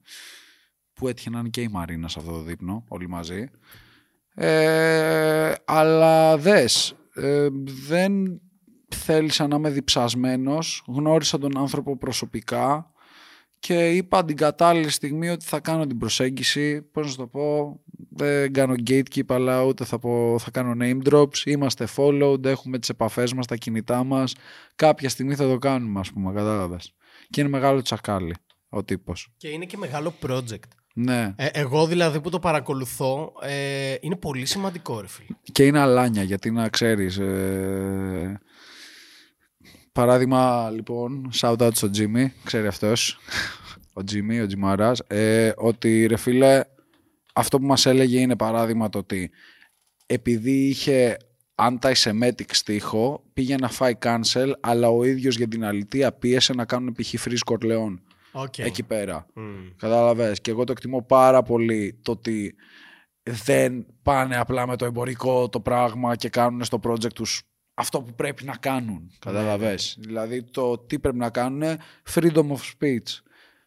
που έτυχε να είναι και η Μαρίνα σε αυτό το δείπνο, όλοι μαζί. Ε, αλλά δες, ε, δεν θέλησα να είμαι διψασμένος, γνώρισα τον άνθρωπο προσωπικά και είπα την κατάλληλη στιγμή ότι θα κάνω την προσέγγιση, πώς να σου το πω, δεν κάνω gatekeep αλλά ούτε θα, πω, θα κάνω name drops, είμαστε followed, έχουμε τις επαφές μας, τα κινητά μας, κάποια στιγμή θα το κάνουμε ας πούμε, κατάλαβες. Και είναι μεγάλο τσακάλι ο τύπος. Και είναι και μεγάλο project. Ναι, Ε, εγώ δηλαδή που το παρακολουθώ, ε, είναι πολύ σημαντικό ρε φίλε. και είναι αλάνια γιατί να ξέρεις... Ε... Παράδειγμα λοιπόν, shout out στο Jimmy, ξέρει αυτός, [laughs] ο Jimmy, ο Τζιμάρας, ε, ότι ρε φίλε, αυτό που μας έλεγε είναι παράδειγμα το ότι επειδή είχε anti-Semitic στίχο, πήγε να φάει cancel, αλλά ο ίδιος για την αλήθεια πίεσε να κάνουν π.χ. Freeze Corleone Okay. εκεί πέρα. Mm. Κατάλαβες. Και εγώ το εκτιμώ πάρα πολύ το ότι δεν πάνε απλά με το εμπορικό το πράγμα και κάνουν στο project τους αυτό που πρέπει να κάνουν. Κατάλαβες. Δηλαδή το τι πρέπει να κάνουν freedom of speech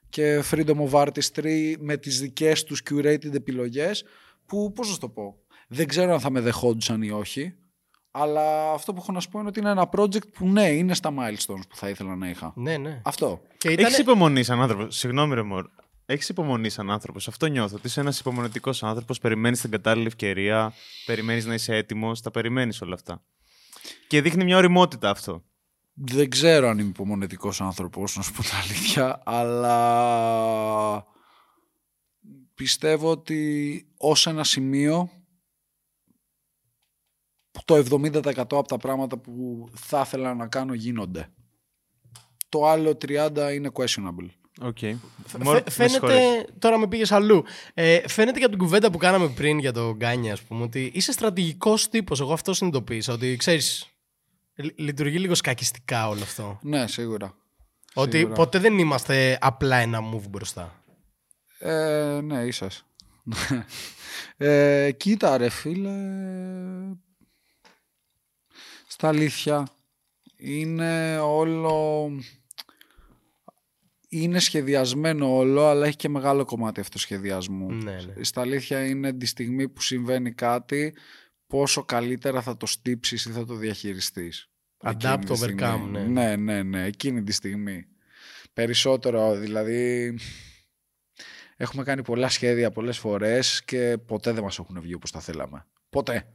και freedom of artistry με τις δικές τους curated επιλογές που, πώς να σου το πω, δεν ξέρω αν θα με δεχόντουσαν ή όχι, αλλά αυτό που έχω να σου πω είναι ότι είναι ένα project που ναι, είναι στα milestones που θα ήθελα να είχα. Ναι, ναι. Αυτό. Και ήταν... Έχεις υπομονή σαν άνθρωπο. Συγγνώμη, ρε Μωρ. Έχεις υπομονή σαν άνθρωπος. Αυτό νιώθω. Ότι είσαι ένας υπομονετικός άνθρωπος. Περιμένεις την κατάλληλη ευκαιρία. Περιμένεις να είσαι έτοιμος. Τα περιμένεις όλα αυτά. Και δείχνει μια οριμότητα αυτό. Δεν ξέρω αν είμαι υπομονετικός άνθρωπος, να σου πω την αλήθεια, αλλά πιστεύω ότι ως ένα σημείο το 70% από τα πράγματα που θα ήθελα να κάνω γίνονται. Το άλλο 30% είναι questionable. Okay. Φε- φαίνεται, τώρα με πήγες αλλού. Ε, φαίνεται και από την κουβέντα που κάναμε πριν για τον Γκάνι, ας πούμε, ότι είσαι στρατηγικός τύπος. Εγώ αυτό συνειδητοποίησα. Ότι ξέρεις, λειτουργεί λίγο σκακιστικά όλο αυτό. Ναι, σίγουρα. Ότι Σίγουρα. ποτέ δεν είμαστε απλά ένα move μπροστά. Ε, ναι, ίσως. [laughs] ε, κοίτα ρε φίλε, στα αλήθεια είναι όλο, είναι σχεδιασμένο όλο, αλλά έχει και μεγάλο κομμάτι αυτοσχεδιασμού. Ναι, ναι. Στα αλήθεια είναι τη στιγμή που συμβαίνει κάτι, πόσο καλύτερα θα το στύψεις ή θα το διαχειριστείς. Adapt, Εκείνη τη στιγμή. overcome, ναι. Ναι, ναι, ναι, εκείνη τη στιγμή. Περισσότερο, δηλαδή, έχουμε κάνει πολλά σχέδια πολλές φορές και ποτέ δεν μας έχουν βγει όπως τα θέλαμε. Ποτέ.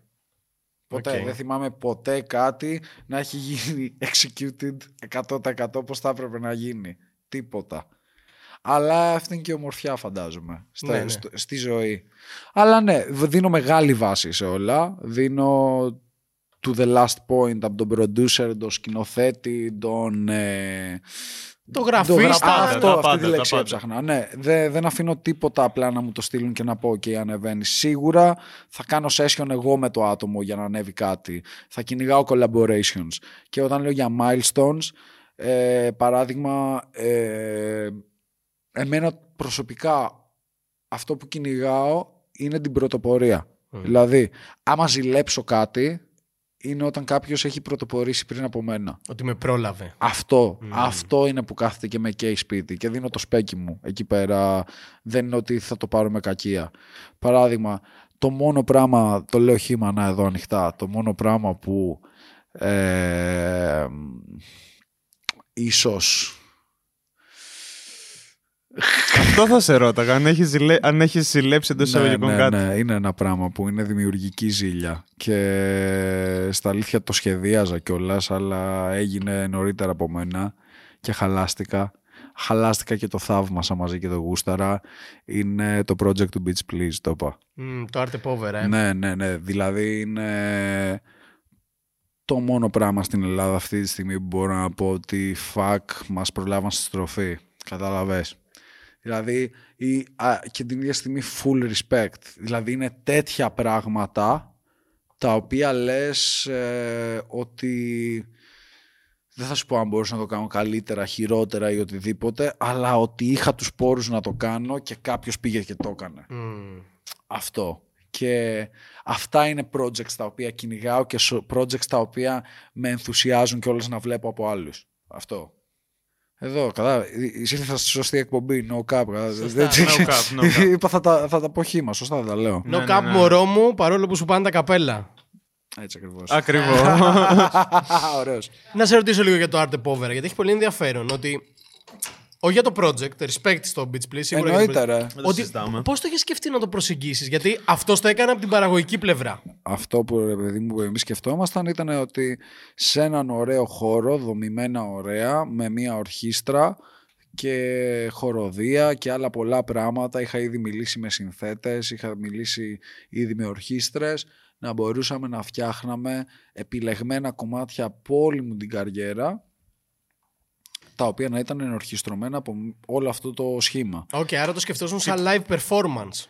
Ποτέ. ΟΚ. Δεν θυμάμαι ποτέ κάτι να έχει γίνει [laughs] executed 100% πώς θα έπρεπε να γίνει. Τίποτα. Αλλά αυτή είναι και η ομορφιά φαντάζομαι στα- Ναι, ναι. στο- στη ζωή. Αλλά ναι, β- δίνω μεγάλη βάση σε όλα. Δίνω to the last point από τον producer, τον σκηνοθέτη, τον... Ε, Το το γραφίστα. γρα- πάντα, Αυτό, τα αυτή πάντα, τη τα λέξη πάντα. έψαχνα. Ναι, δεν, δεν αφήνω τίποτα απλά να μου το στείλουν και να πω «ΟΚ, ανεβαίνει». Σίγουρα θα κάνω session εγώ με το άτομο για να ανέβει κάτι. Θα κυνηγάω collaborations. Και όταν λέω για milestones, ε, παράδειγμα, ε, εμένα προσωπικά αυτό που κυνηγάω είναι την πρωτοπορία. Δηλαδή, άμα ζηλέψω κάτι, είναι όταν κάποιος έχει πρωτοπορήσει πριν από μένα. Ότι με πρόλαβε. Αυτό, αυτό είναι που κάθεται και με καίει σπίτι και δίνω το σπέκι μου εκεί πέρα. Δεν είναι ότι θα το πάρω με κακία. Παράδειγμα, το μόνο πράγμα, το λέω χήμανα εδώ ανοιχτά, το μόνο πράγμα που ε, ίσως Αυτό θα σε ρώταγα. Αν έχεις ζηλε... αν έχεις ζηλέψει εντός ναι, εισαγωγικών ναι, κάτι. ναι, είναι ένα πράγμα που είναι δημιουργική ζήλια και στα αλήθεια το σχεδίαζα κιόλας, αλλά έγινε νωρίτερα από μένα και χαλάστηκα. Χαλάστηκα και το θαύμασα μαζί και το γούσταρα. Είναι το project του Beach Please, το είπα. Μμ, το Art Power, ε. Ναι, ναι, ναι. Δηλαδή είναι το μόνο πράγμα στην Ελλάδα αυτή τη στιγμή που μπορώ να πω ότι fuck μας προλάβαν στη στροφή. Κατάλαβες. Δηλαδή ή, α, και την ίδια στιγμή full respect. Δηλαδή είναι τέτοια πράγματα τα οποία λες ε, ότι δεν θα σου πω αν μπορούσα να το κάνω καλύτερα, χειρότερα ή οτιδήποτε, αλλά ότι είχα τους πόρους να το κάνω και κάποιος πήγε και το έκανε. Μμ. Αυτό. Και αυτά είναι projects τα οποία κυνηγάω και σο- projects τα οποία με ενθουσιάζουν και όλες να βλέπω από άλλους. Αυτό. Εδώ, κατά. Ήρθα στη σωστή εκπομπή. No cap. κατά. Δεν- no cap, no cap. [laughs] Είπα θα τα, θα τα πω χήμα. Σωστά δεν τα λέω. No Ναι, cap, ναι, ναι. μωρό μου, παρόλο που σου πάνε τα καπέλα. Έτσι ακριβώς. Ακριβώς. [laughs] Ωραίος. Να σε ρωτήσω λίγο για το Art Power, γιατί έχει πολύ ενδιαφέρον ότι. Όχι για το project, respect στο Beach Please. σίγουρα για το Εννοείται project. ρε. Δεν το Ότι συζητάμε. πώς το έχεις σκεφτεί να το προσεγγίσεις, Γιατί αυτό το έκανε από την παραγωγική πλευρά. Αυτό που ρε παιδί μου που εμείς σκεφτόμασταν ήταν ότι σε έναν ωραίο χώρο, δομημένα ωραία, με μια ορχήστρα και χοροδία και άλλα πολλά πράγματα. Είχα ήδη μιλήσει με συνθέτες, είχα μιλήσει ήδη με ορχήστρες, να μπορούσαμε να φτιάχναμε επιλεγμένα κομμάτια από όλη μου την καριέρα, τα οποία να ήταν ενορχιστρωμένα από όλο αυτό το σχήμα. ΟΚ, άρα το σκεφτόσουν σαν live performance.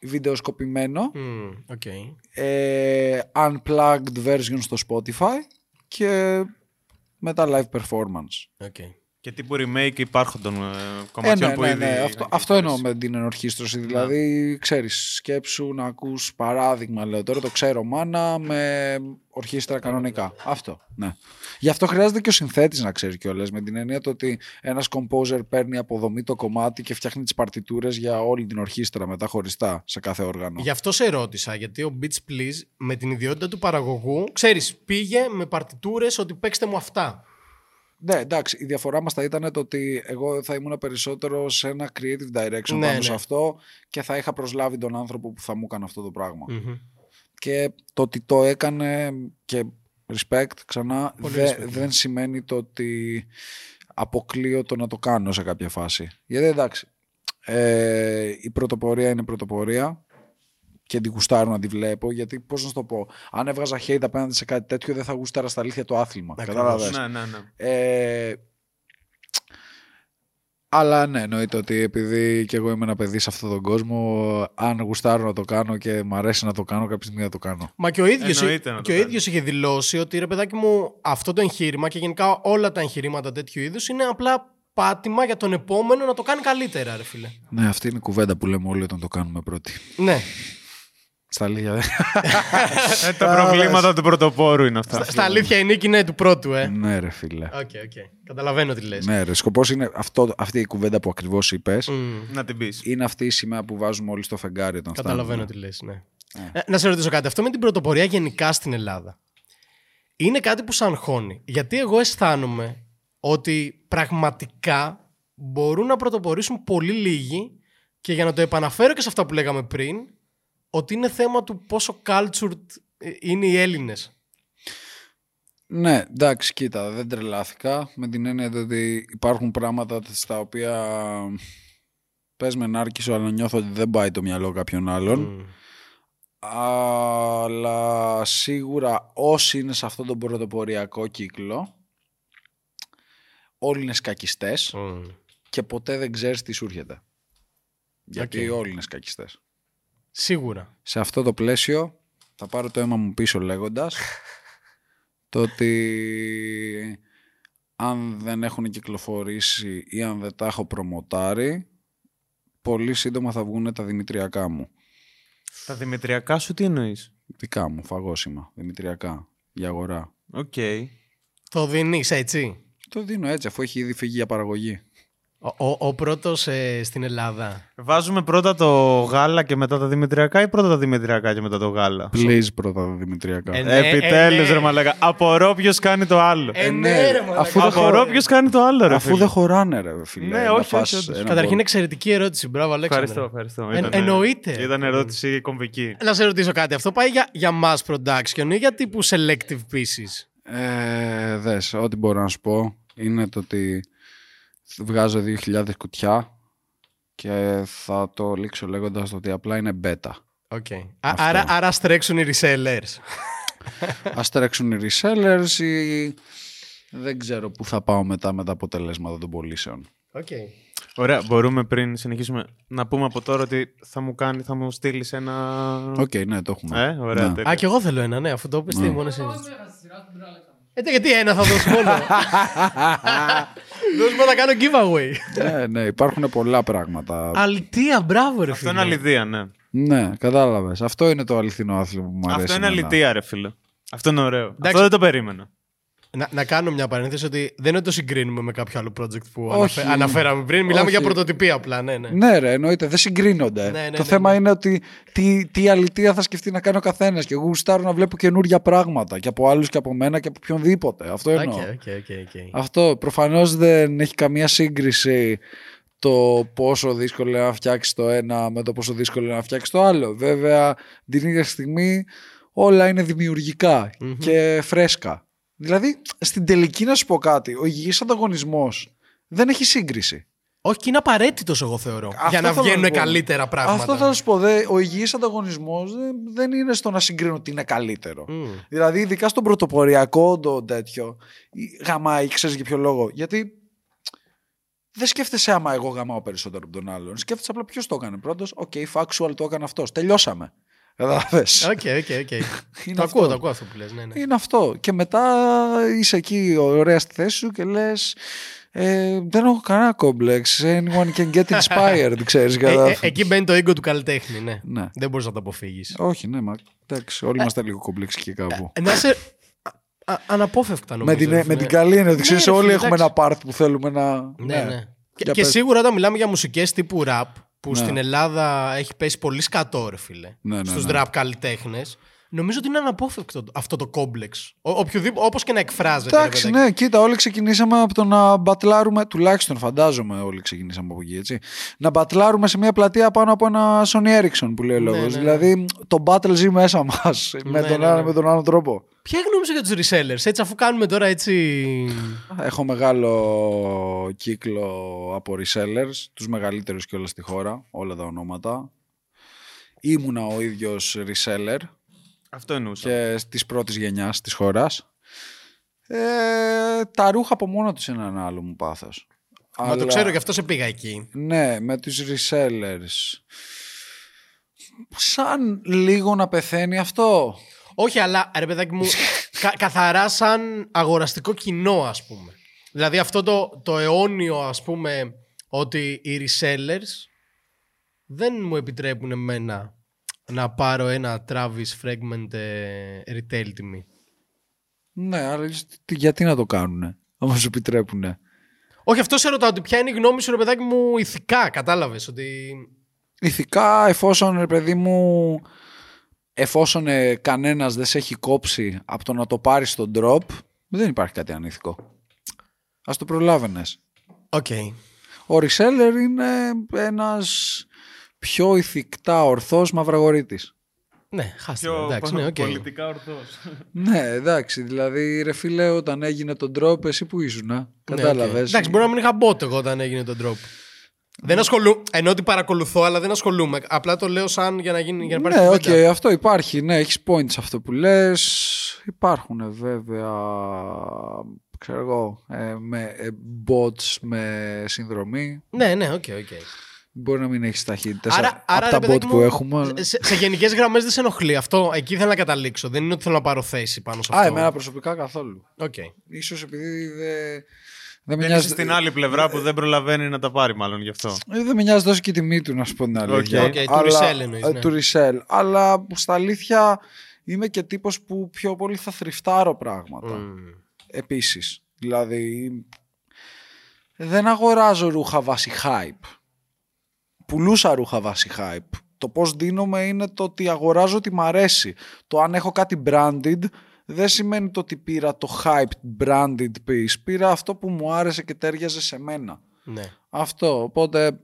Βιντεοσκοπημένο, Μμ, Οκ. ε, unplugged version στο Spotify και μετά live performance. ΟΚ. Και τύπου remake υπάρχοντων ε, Ε, κομματιών ναι, που ναι, ήδη. ναι. Αυτό, αυτό εννοώ με την ενορχήστρωση. Δηλαδή, ξέρεις, σκέψου να ακούς παράδειγμα, λέω τώρα, το ξέρω μάνα με ορχήστρα κανονικά. Αυτό, ναι. Γι' αυτό χρειάζεται και ο συνθέτης να ξέρει κιόλας με την έννοια το ότι ένας composer παίρνει αποδομή το κομμάτι και φτιάχνει τις παρτιτούρες για όλη την ορχήστρα μετά χωριστά σε κάθε όργανο. Γι' αυτό σε ρώτησα, γιατί ο Beach Please με την ιδιότητα του παραγωγού, ξέρεις, πήγε με παρτιτούρες ότι παίξτε μου αυτά. Ναι, εντάξει. Η διαφορά μας θα ήταν το ότι εγώ θα ήμουν περισσότερος σε ένα creative direction Ναι, πάνω ναι. σε αυτό και θα είχα προσλάβει τον άνθρωπο που θα μου έκανε αυτό το πράγμα. Μμμ. Και το ότι το έκανε και respect ξανά. Πολύ Δε- respect. δεν σημαίνει το ότι αποκλείω το να το κάνω σε κάποια φάση. Γιατί εντάξει, ε, η πρωτοπορία είναι πρωτοπορία και την γουστάρω να τη βλέπω. Γιατί πώς να σου το πω, αν έβγαζα hate απέναντι σε κάτι τέτοιο, δεν θα γούσταρα στα αλήθεια το άθλημα. Ακριβώς. Κατάλαβες; Ναι, ναι, ναι. Ε, αλλά ναι, εννοείται ότι επειδή και εγώ είμαι ένα παιδί σε αυτόν τον κόσμο, αν γουστάρω να το κάνω και μου αρέσει να το κάνω, κάποια στιγμή θα το κάνω. Μα και ο ίδιος, Εννοείται να το και ο κάνει. ίδιος είχε δηλώσει ότι ρε παιδάκι μου αυτό το εγχείρημα και γενικά όλα τα εγχειρήματα τέτοιου είδους είναι απλά πάτημα για τον επόμενο να το κάνει καλύτερα ρε φίλε. Ναι, αυτή είναι η κουβέντα που λέμε όλοι όταν το κάνουμε πρώτοι. Ναι. Στα αλήθεια. δεν- Ε, τα προβλήματα του πρωτοπόρου είναι αυτά. Στα, στα αλήθεια η νίκη είναι του πρώτου, ε. ναι, ρε φίλε. ΟΚ, ΟΚ. Καταλαβαίνω τι λες. Ναι, ρε. Σκοπός είναι αυτό, αυτή η κουβέντα που ακριβώς είπες. Μμ. Να την πεις. Είναι αυτή η σημαία που βάζουμε όλοι στο φεγγάρι όταν Καταλαβαίνω φτάνουμε. τι λες, ναι. Ε, να σε ρωτήσω κάτι. Αυτό με την πρωτοπορία γενικά στην Ελλάδα είναι κάτι που σαν χώνει; Γιατί εγώ αισθάνομαι ότι πραγματικά μπορούν να πρωτοπορήσουν πολύ λίγοι και για να το επαναφέρω και σε αυτά που λέγαμε πριν, ότι είναι θέμα του πόσο cultured ε, είναι οι Έλληνες. Ναι, εντάξει, κοίτα, δεν τρελάθηκα με την έννοια ότι υπάρχουν πράγματα στα οποία πες με ναι άργησα, αλλά νιώθω ότι δεν πάει το μυαλό κάποιον άλλον. Μμ. Αλλά σίγουρα όσοι είναι σε αυτόν τον πρωτοποριακό κύκλο, όλοι είναι σκακιστές Μμ. και ποτέ δεν ξέρεις τι σου έρχεται. Γιατί ΟΚ. όλοι είναι σκακιστές. Σίγουρα. Σε αυτό το πλαίσιο θα πάρω το αίμα μου πίσω λέγοντας το ότι αν δεν έχουν κυκλοφορήσει ή αν δεν τα έχω προμοτάρει πολύ σύντομα θα βγουν τα δημητριακά μου. Τα δημητριακά σου τι εννοείς; Δικά μου, φαγόσιμα, δημητριακά, για αγορά. ΟΚ. Το δίνεις έτσι; Το δίνω έτσι αφού έχει ήδη φύγει για παραγωγή. Ο, ο, ο πρώτος ε, στην Ελλάδα. Βάζουμε πρώτα το γάλα και μετά τα δημητριακά ή πρώτα τα δημητριακά και μετά το γάλα; Please πρώτα τα δημητριακά. Ε, ναι, Επιτέλους, ε, ναι. ρε μαλάκα. Απορώ ποιος κάνει το άλλο. Ε, Ε, ναι, ναι, ρε, μαλάκα. αφού δεν Απορώ χωρά- ποιος κάνει το άλλο, ρε. Αφού φίλε. δεν χωράνε ρε φίλε. Ναι, να όχι, φας όχι, όντως. ένα Καταρχήν μπο- εξαιρετική ερώτηση. Μπράβο, Αλέξανδρε. Ευχαριστώ, ευχαριστώ. Ε, Ήτανε- εννοείται. Ήταν ερώτηση κομβική. Να σε ρωτήσω κάτι. Αυτό πάει για, για mass production ή για τύπου selective pieces; Ε, δες, ό,τι μπορώ να σου πω είναι το ότι βγάζω 2.000 κουτιά και θα το λήξω λέγοντας ότι απλά είναι beta. Okay. Αυτό. Άρα, άρα ας τρέξουν οι resellers. [laughs] Ας τρέξουν οι resellers ή δεν ξέρω πού θα πάω μετά με τα αποτελέσματα των πωλήσεων. Okay. Ωραία, μπορούμε πριν συνεχίσουμε να πούμε από τώρα ότι θα μου κάνει, θα μου στείλεις ένα. ΟΚ, ναι, το έχουμε. Ε, ωραία, Ναι. τέλεια. Α, και εγώ θέλω ένα, ναι, αφού το είπες τι Ναι. μόνο εσύ. Ε, γιατί ένα θα δώσω μόνο. [laughs] Δώσουμε να κάνω giveaway. ναι, ναι, υπάρχουν πολλά πράγματα. Αλητεία, μπράβο ρε Αυτό φίλε. είναι αλητεία, ναι. ναι, κατάλαβες. Αυτό είναι το αληθινό άθλημα που μου αρέσει. Αυτό είναι εμένα. αληθεία, ρε φίλε. Αυτό είναι ωραίο. Εντάξει. Αυτό δεν το περίμενα. Να, να κάνω μια παρένθεση ότι δεν είναι ότι το συγκρίνουμε με κάποιο άλλο project που Όχι. αναφε- αναφέραμε πριν. Μιλάμε Όχι. για πρωτοτυπία απλά, ναι, ναι. Ναι, ρε, εννοείται. Δεν συγκρίνονται. Ναι, ναι, το ναι, θέμα ναι. είναι ότι τι, τι αλητεία θα σκεφτεί να κάνει ο καθένας. Και εγώ γουστάρω να βλέπω καινούργια πράγματα και από άλλους και από μένα και από οποιονδήποτε. Αυτό εννοώ. ΟΚ, ΟΚ, ΟΚ, ΟΚ. Αυτό προφανώς δεν έχει καμία σύγκριση το πόσο δύσκολο είναι να φτιάξεις το ένα με το πόσο δύσκολο είναι να φτιάξεις το άλλο. Βέβαια, την ίδια στιγμή όλα είναι δημιουργικά Μμμ. και φρέσκα. Δηλαδή, στην τελική να σου πω κάτι, ο υγιής ανταγωνισμός δεν έχει σύγκριση. Όχι, και είναι απαραίτητος, εγώ θεωρώ. Αυτό για να θέλω να βγαίνουν πω. καλύτερα πράγματα. Αυτό θα σου πω. Δε, ο υγιής ανταγωνισμός δεν, δεν είναι στο να συγκρίνω τι είναι καλύτερο. Μμ. Δηλαδή, ειδικά στον πρωτοποριακό το τέτοιο, η- γαμάει, ξέρεις για ποιο λόγο. Γιατί δεν σκέφτεσαι άμα εγώ γαμάω περισσότερο από τον άλλον. Σκέφτεσαι απλά ποιος το έκανε πρώτος. ΟΚ, factual το έκανε αυτός. Τελειώσαμε. Κατάλαβες. ΟΚ, ΟΚ, ΟΚ. [laughs] Είναι Το αυτό. ακούω, το ακούω αυτό που λες, ναι, ναι. Είναι αυτό. Και μετά είσαι εκεί ωραία στη θέση σου και λες. Ε, δεν έχω κανένα κόμπλεξ. Anyone can get inspired, [laughs] ξέρεις. Ε, ε, εκεί μπαίνει το ego του καλλιτέχνη, ναι. ναι. Δεν μπορείς να το αποφύγεις. Όχι, ναι, μα εντάξει. Όλοι είμαστε λίγο κομπλεξικοί κάπου. Να σε. α- α- Αναπόφευκτα με, νομίζω. την, ρε με φίλε. την καλή είναι ότι Ναι, ξέρεις, ρε όλοι φίλε, έχουμε εντάξει. ένα part που θέλουμε να. Ναι, ναι. Και, Για και πες. σίγουρα όταν μιλάμε για μουσικές τύπου rap, που Ναι. στην Ελλάδα έχει πέσει πολύ σκατό, ρε φίλε. Ναι, ναι, Στους ναι. rap καλλιτέχνες. Νομίζω ότι είναι αναπόφευκτο αυτό το κόμπλεξ. Όπως και να εκφράζεται. ρε Εντάξει, παιδάκι. ναι, κοίτα, όλοι ξεκινήσαμε από το να μπατλάρουμε, τουλάχιστον φαντάζομαι όλοι ξεκινήσαμε από εκεί, έτσι. Να μπατλάρουμε σε μια πλατεία πάνω από ένα Sony Ericsson που λέει ο Ναι, λόγος. ναι, ναι. Δηλαδή, το battle ζει μέσα μας με, Ναι, τον ναι, ένα- ναι. με τον άλλο τρόπο. Ποια είναι η γνώμη σου για τους resellers, έτσι, αφού κάνουμε τώρα έτσι. Έχω μεγάλο κύκλο από resellers, τους μεγαλύτερους και όλα στη χώρα, όλα τα ονόματα. Ήμουνα ο ίδιος reseller Αυτό εννοούσα. και της πρώτης γενιάς της χώρας. Ε, τα ρούχα από μόνο τους είναι ένα άλλο μου πάθος. Μα το ξέρω, γι' αυτό σε πήγα εκεί. Ναι, με τους resellers. Σαν λίγο να πεθαίνει αυτό. Όχι, αλλά ρε παιδάκι μου, [laughs] κα- καθαρά σαν αγοραστικό κοινό, ας πούμε. Δηλαδή αυτό το, το αιώνιο, ας πούμε, ότι οι resellers δεν μου επιτρέπουν εμένα να πάρω ένα Travis Fragment ε, retail τιμή. Ναι, αλλά τι- γιατί να το κάνουνε, άμα σου επιτρέπουνε. Όχι, αυτό σε ρωτάω ότι ποια είναι η γνώμη σου, ρε παιδάκι μου, ηθικά. Κατάλαβες ότι. Ηθικά, εφόσον, ρε παιδί μου, εφόσον ε, κανένας δεν σε έχει κόψει από το να το πάρεις στον drop, δεν υπάρχει κάτι ανήθικο. Ας το προλάβαινες. ΟΚ. Ο reseller είναι ένας πιο ηθικά ορθός μαυραγορίτης. Ναι, χάστε. Πιο Εντάξει, ναι, ΟΚ. πολιτικά ορθός. Ναι, εντάξει, δηλαδή ρε φίλε όταν έγινε το drop εσύ που ήσουν, Ναι, κατάλαβες. ΟΚ. Εντάξει, μπορεί να μην είχα bot εγώ όταν έγινε το drop. Δεν ασχολούμαι. Ενώ ότι παρακολουθώ, αλλά δεν ασχολούμαι. Απλά το λέω σαν για να, γίνει, για να υπάρχει Ναι, κουβέντα. ΟΚ, αυτό υπάρχει. Ναι, έχεις point σε αυτό που λες. Υπάρχουν βέβαια, ξέρω εγώ, ε, με ε, bots με συνδρομή. Ναι, ναι, ΟΚ, ΟΚ. Μπορεί να μην έχεις ταχύτητες Άρα, από άρα τα ρε bot παιδάκι που μου, έχουμε. Σε, σε γενικές γραμμές δεν σε ενοχλεί αυτό. Εκεί θέλω να καταλήξω. Δεν είναι ότι θέλω να πάρω θέση πάνω σε Α, αυτό. εμένα προσωπικά καθόλου. ΟΚ. Ίσως επειδή δεν... Δεν με, Δεν νοιάζει, είσαι στην άλλη πλευρά που δεν προλαβαίνει να τα πάρει, μάλλον γι' αυτό. ε, δεν με νοιάζει τόσο και η τιμή του, να σου πω την αλήθεια. ΟΚ, του resell εννοείς, ε, ναι. Του resell. Αλλά στα αλήθεια είμαι και τύπος που πιο πολύ θα θριφτάρω πράγματα. Μμ. επίσης. Δηλαδή, δεν αγοράζω ρούχα βάση hype. Πουλούσα ρούχα βάση hype. Το πώς ντύνομαι είναι το ότι αγοράζω ό,τι μ' αρέσει. Το αν έχω κάτι branded δεν σημαίνει το ότι πήρα το hyped branded piece. Πήρα αυτό που μου άρεσε και τέριαζε σε μένα. Ναι. Αυτό. Οπότε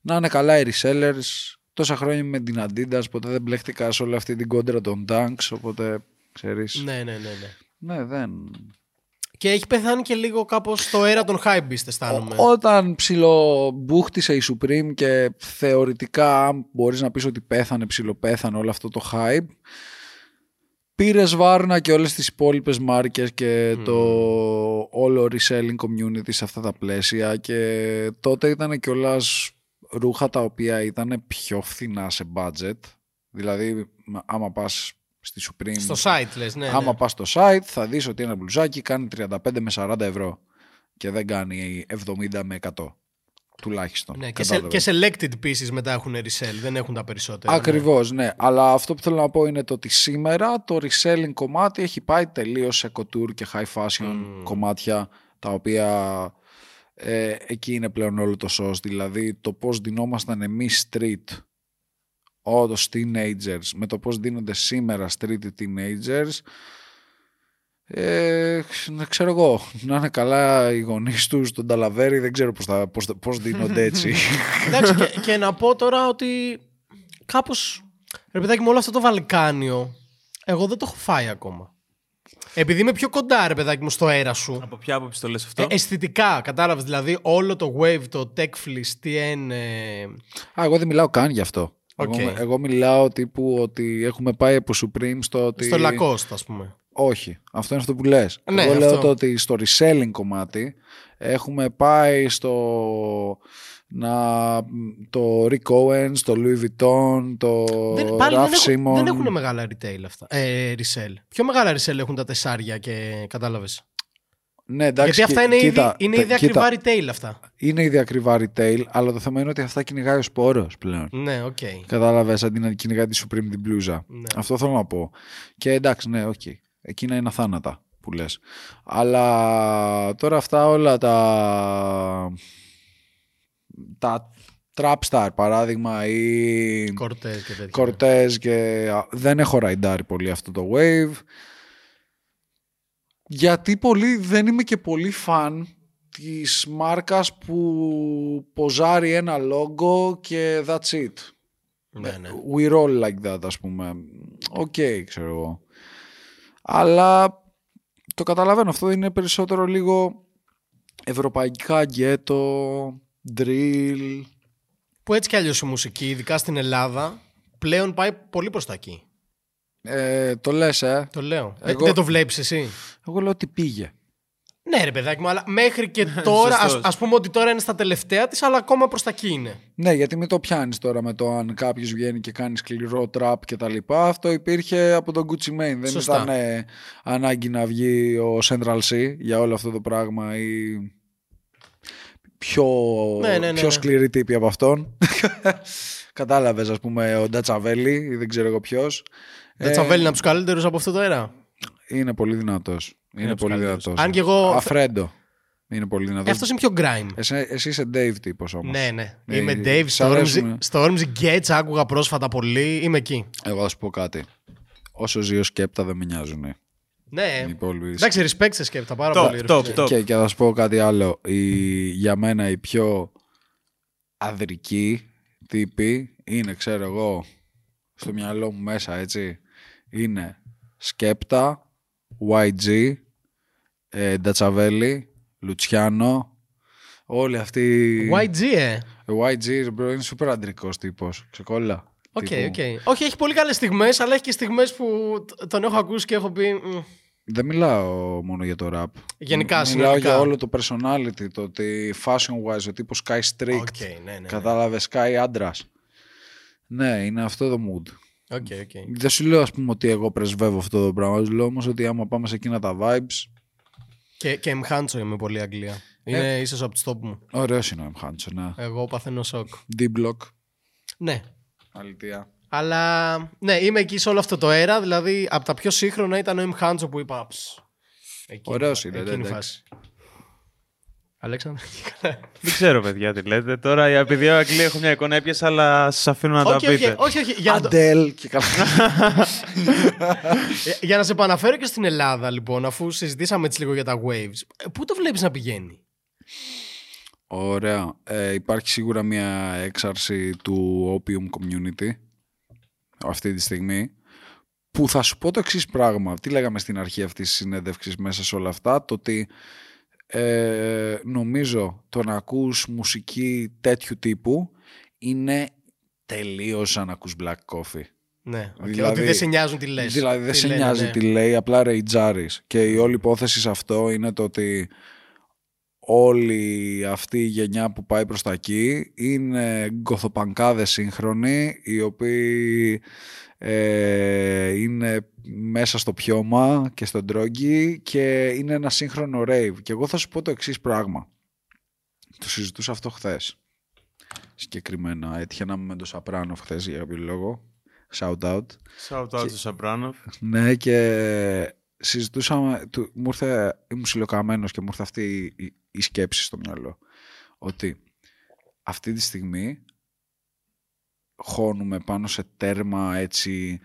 να είναι καλά οι resellers. Τόσα χρόνια με την Adidas, ποτέ δεν μπλέχτηκα σε όλη αυτή την κόντρα των Dunks, οπότε ξέρεις. ναι, ναι, ναι, ναι. ναι δεν, Και έχει πεθάνει και λίγο κάπως το αέρα των hype beast, αισθάνομαι. Ό- Όταν ψιλομπούχτισε η Supreme και θεωρητικά αν μπορείς να πεις ότι πέθανε, ψιλοπέθανε όλο αυτό το hype πήρες βάρνα και όλες τις υπόλοιπες μάρκες και το όλο reselling community σε αυτά τα πλαίσια και τότε ήταν κιόλας ρούχα τα οποία ήταν πιο φθηνά σε budget δηλαδή άμα πας στη Supreme Στο site λες, ναι. Άμα ναι. πας στο site θα δεις ότι ένα μπλουζάκι κάνει 35 με 40 ευρώ και δεν κάνει 70 με 100 τουλάχιστον. Ναι, και, σε, Κατάλαβες. και selected pieces μετά έχουν resell, δεν έχουν τα περισσότερα. Ακριβώς, ναι. Αλλά αυτό που θέλω να πω είναι το ότι σήμερα το reselling κομμάτι έχει πάει τελείως σε couture και high fashion κομμάτια τα οποία ε, εκεί είναι πλέον όλο το σως. Δηλαδή το πώς δινόμασταν εμείς street όντως teenagers με το πώς δίνονται σήμερα street οι teenagers ε, να ξέρω εγώ, να είναι καλά οι γονείς τους, τον Ταλαβέρι, δεν ξέρω πώς, θα, πώς, πώς δίνονται έτσι. Ναι. [laughs] Εντάξει, και, και να πω τώρα ότι κάπως. Ρε παιδάκι μου, όλο αυτό το Βαλκάνιο, εγώ δεν το έχω φάει ακόμα. Επειδή είμαι πιο κοντά, ρε παιδάκι μου, στο αέρα σου. Από ποια άποψη το λες αυτό; Ε, αισθητικά, κατάλαβες. Δηλαδή, όλο το wave, το techflix, TN. ε, Α, εγώ δεν μιλάω καν γι' αυτό. Οκ. Εγώ, εγώ μιλάω τύπου ότι έχουμε πάει από Supreme στο ότι... Στο Lacoste, ας πούμε. Όχι, αυτό είναι αυτό που λες. Ναι, εγώ λέω αυτό. το ότι στο reselling κομμάτι έχουμε πάει στο να, το Rick Owens, το Louis Vuitton, το Δεν, πάλι Ralph δεν, έχουν, Simon. δεν έχουν μεγάλα retail αυτά. Ε, resell. Πιο μεγάλα resell έχουν τα τεσσάρια και κατάλαβες. Ναι, εντάξει, Γιατί αυτά κοι- είναι, κοίτα, ήδη, είναι τε- ήδη κοίτα, ακριβά retail αυτά. Είναι ήδη ακριβά retail, αλλά το θέμα είναι ότι αυτά κυνηγάει ο σπόρος πλέον. Ναι, οκ. Κατάλαβες αντί να κυνηγάει τη Supreme την μπλούζα. Ναι. Αυτό θέλω να πω. Και εντάξει, ναι, οκ. Εκείνα είναι αθάνατα που λες. Αλλά τώρα αυτά όλα τα. τα Trapstar παράδειγμα ή Κορτέ και τέτοια. Κορτές και α, δεν έχω ραϊντάρει πολύ αυτό το wave. Γιατί πολύ, δεν είμαι και πολύ φαν της μάρκας που ποζάρει ένα logo και that's it. Ναι, ναι. We roll like that ας πούμε. Οκ, ξέρω εγώ. Αλλά το καταλαβαίνω αυτό είναι περισσότερο λίγο ευρωπαϊκά γκέτο, drill. Που έτσι κι αλλιώς η μουσική, ειδικά στην Ελλάδα, πλέον πάει πολύ προς τα εκεί. Ε, το λες, ε; Το λέω. Ε, Εγώ- δεν το βλέπεις εσύ; Εγώ λέω ότι πήγε. Ναι, ρε παιδάκι μου, αλλά μέχρι και [laughs] τώρα, ας, Σωστός. ας πούμε ότι τώρα είναι στα τελευταία της, αλλά ακόμα προς τα εκεί είναι. Ναι, γιατί μην το πιάνεις τώρα με το αν κάποιος βγαίνει και κάνει σκληρό τραπ και τα λοιπά. Αυτό υπήρχε από τον Gucci Mane. Δεν Σωστά. ήταν ε, ανάγκη να βγει ο Central C για όλο αυτό το πράγμα ή πιο, Ναι, ναι, ναι, πιο ναι. σκληρή τύπη από αυτόν. [laughs] Κατάλαβες ας πούμε ο Ντατσαβέλη ή δεν ξέρω εγώ ποιος. Δεν Ε, τσαβέλει από τους καλύτερους από αυτό το αέρα; Είναι πολύ δυνατός. Είναι, από τους πολύ καλύτερους. δυνατός. Αν και εγώ- Αφρέντο. Είναι πολύ δυνατός. Ε, αυτός είναι πιο grime. Εσύ, εσύ είσαι Dave τύπος όμως. Ναι, ναι. Ε, Είμαι σ' Dave. Στο αρέσουνε. Ormsy- Στο Ormsy Gates άκουγα πρόσφατα πολύ. Είμαι εκεί. Εγώ θα σου πω κάτι. Όσο ζει ο Σκέπτα δεν με νοιάζουν. Ναι. Οι υπόλοιποι. Εντάξει, respect σε σκέπτα πάρα Top, πολύ. ρε top, φίλε. top. Και, και θα σου πω κάτι άλλο. Η, για μένα η πιο αδρική τύπη είναι, ξέρω εγώ, στο μυαλό μου μέσα, έτσι, είναι Skepta, YG, ε, Dutchavelli, Luciano, όλοι αυτοί... YG, ε. Ο YG, ρε bro, είναι σούπερ αντρικός τύπος, ξεκόλλα. Οκ, Τύπου, οκ. Όχι, έχει πολύ καλές στιγμές, αλλά έχει και στιγμές που τ- τον έχω ακούσει και έχω πει. «Μμ, Δεν μιλάω μόνο για το rap. Γενικά, Μιλάω συνολικά. για όλο το personality, το ότι fashion wise, ο τύπος σκάει street. Οκ, ναι, ναι. Κατάλαβες, σκάει άντρας. Ναι, είναι αυτό το mood. Οκ, οκ. Δεν σου λέω, ας πούμε, ότι εγώ πρεσβεύω αυτό το πράγμα. Σου λέω όμως ότι άμα πάμε σε εκείνα τα vibes. Και, και M Huncho είμαι πολύ Αγγλία. Είναι ίσως από το top μου. Ωραίος είναι ο M Huncho, ναι. Εγώ παθαίνω σοκ. D-block. Ναι. Αλήθεια. Αλλά ναι, είμαι εκεί σε όλο αυτό το αέρα. Δηλαδή, από τα πιο σύγχρονα ήταν ο M Huncho που είπα. «Ψ». Εκείνη Ωραίος η φα- είναι, εκείνη η εντάξει. φάση. Αλέξανδρο. [laughs] Δεν ξέρω, παιδιά, τι λέτε. Τώρα, επειδή ο Αγγλία έχω μια εικόνα, έπιασα, αλλά σας αφήνω να τα όχι, όχι, πείτε. όχι, όχι. Για να, το- Αντέλ και καλά. ε, για να σε επαναφέρω και στην Ελλάδα, λοιπόν, αφού συζητήσαμε έτσι λίγο για τα waves, ε, πού το βλέπεις να πηγαίνει; Ωραία. Ε, υπάρχει σίγουρα μια έξαρση του Opium Community αυτή τη στιγμή που θα σου πω το εξής πράγμα. Τι λέγαμε στην αρχή αυτής της συνέντευξης μέσα σε όλα αυτά, το ότι ε, νομίζω το να ακούς μουσική τέτοιου τύπου είναι τελείως σαν να ακούς Black Coffee. Ναι, οκ, Δηλαδή- ότι δεν σε νοιάζουν τι λες. Δηλαδή δεν Τι σε λένε, νοιάζει ναι. τι λέει, απλά ρεϊτζάρεις. Και η όλη υπόθεση σε αυτό είναι το ότι όλη αυτή η γενιά που πάει προς τα εκεί είναι γκοθοπανκάδες σύγχρονοι οι οποίοι ε, είναι μέσα στο πιώμα και στο ντρόγκι και είναι ένα σύγχρονο rave. Και εγώ θα σου πω το εξής πράγμα. Το συζητούσα αυτό χθες. Συγκεκριμένα έτυχε να είμαι με τον Σαπράνο χθες για κάποιο λόγο. Shout out. Shout out του Σαμπράνοφ. Ναι, και συζητούσαμε. Του, μου ήρθε, ήμουν ψιλοκαμένο και μου ήρθε αυτή η, η σκέψη στο μυαλό. Ότι αυτή τη στιγμή χώνουμε πάνω σε τέρμα έτσι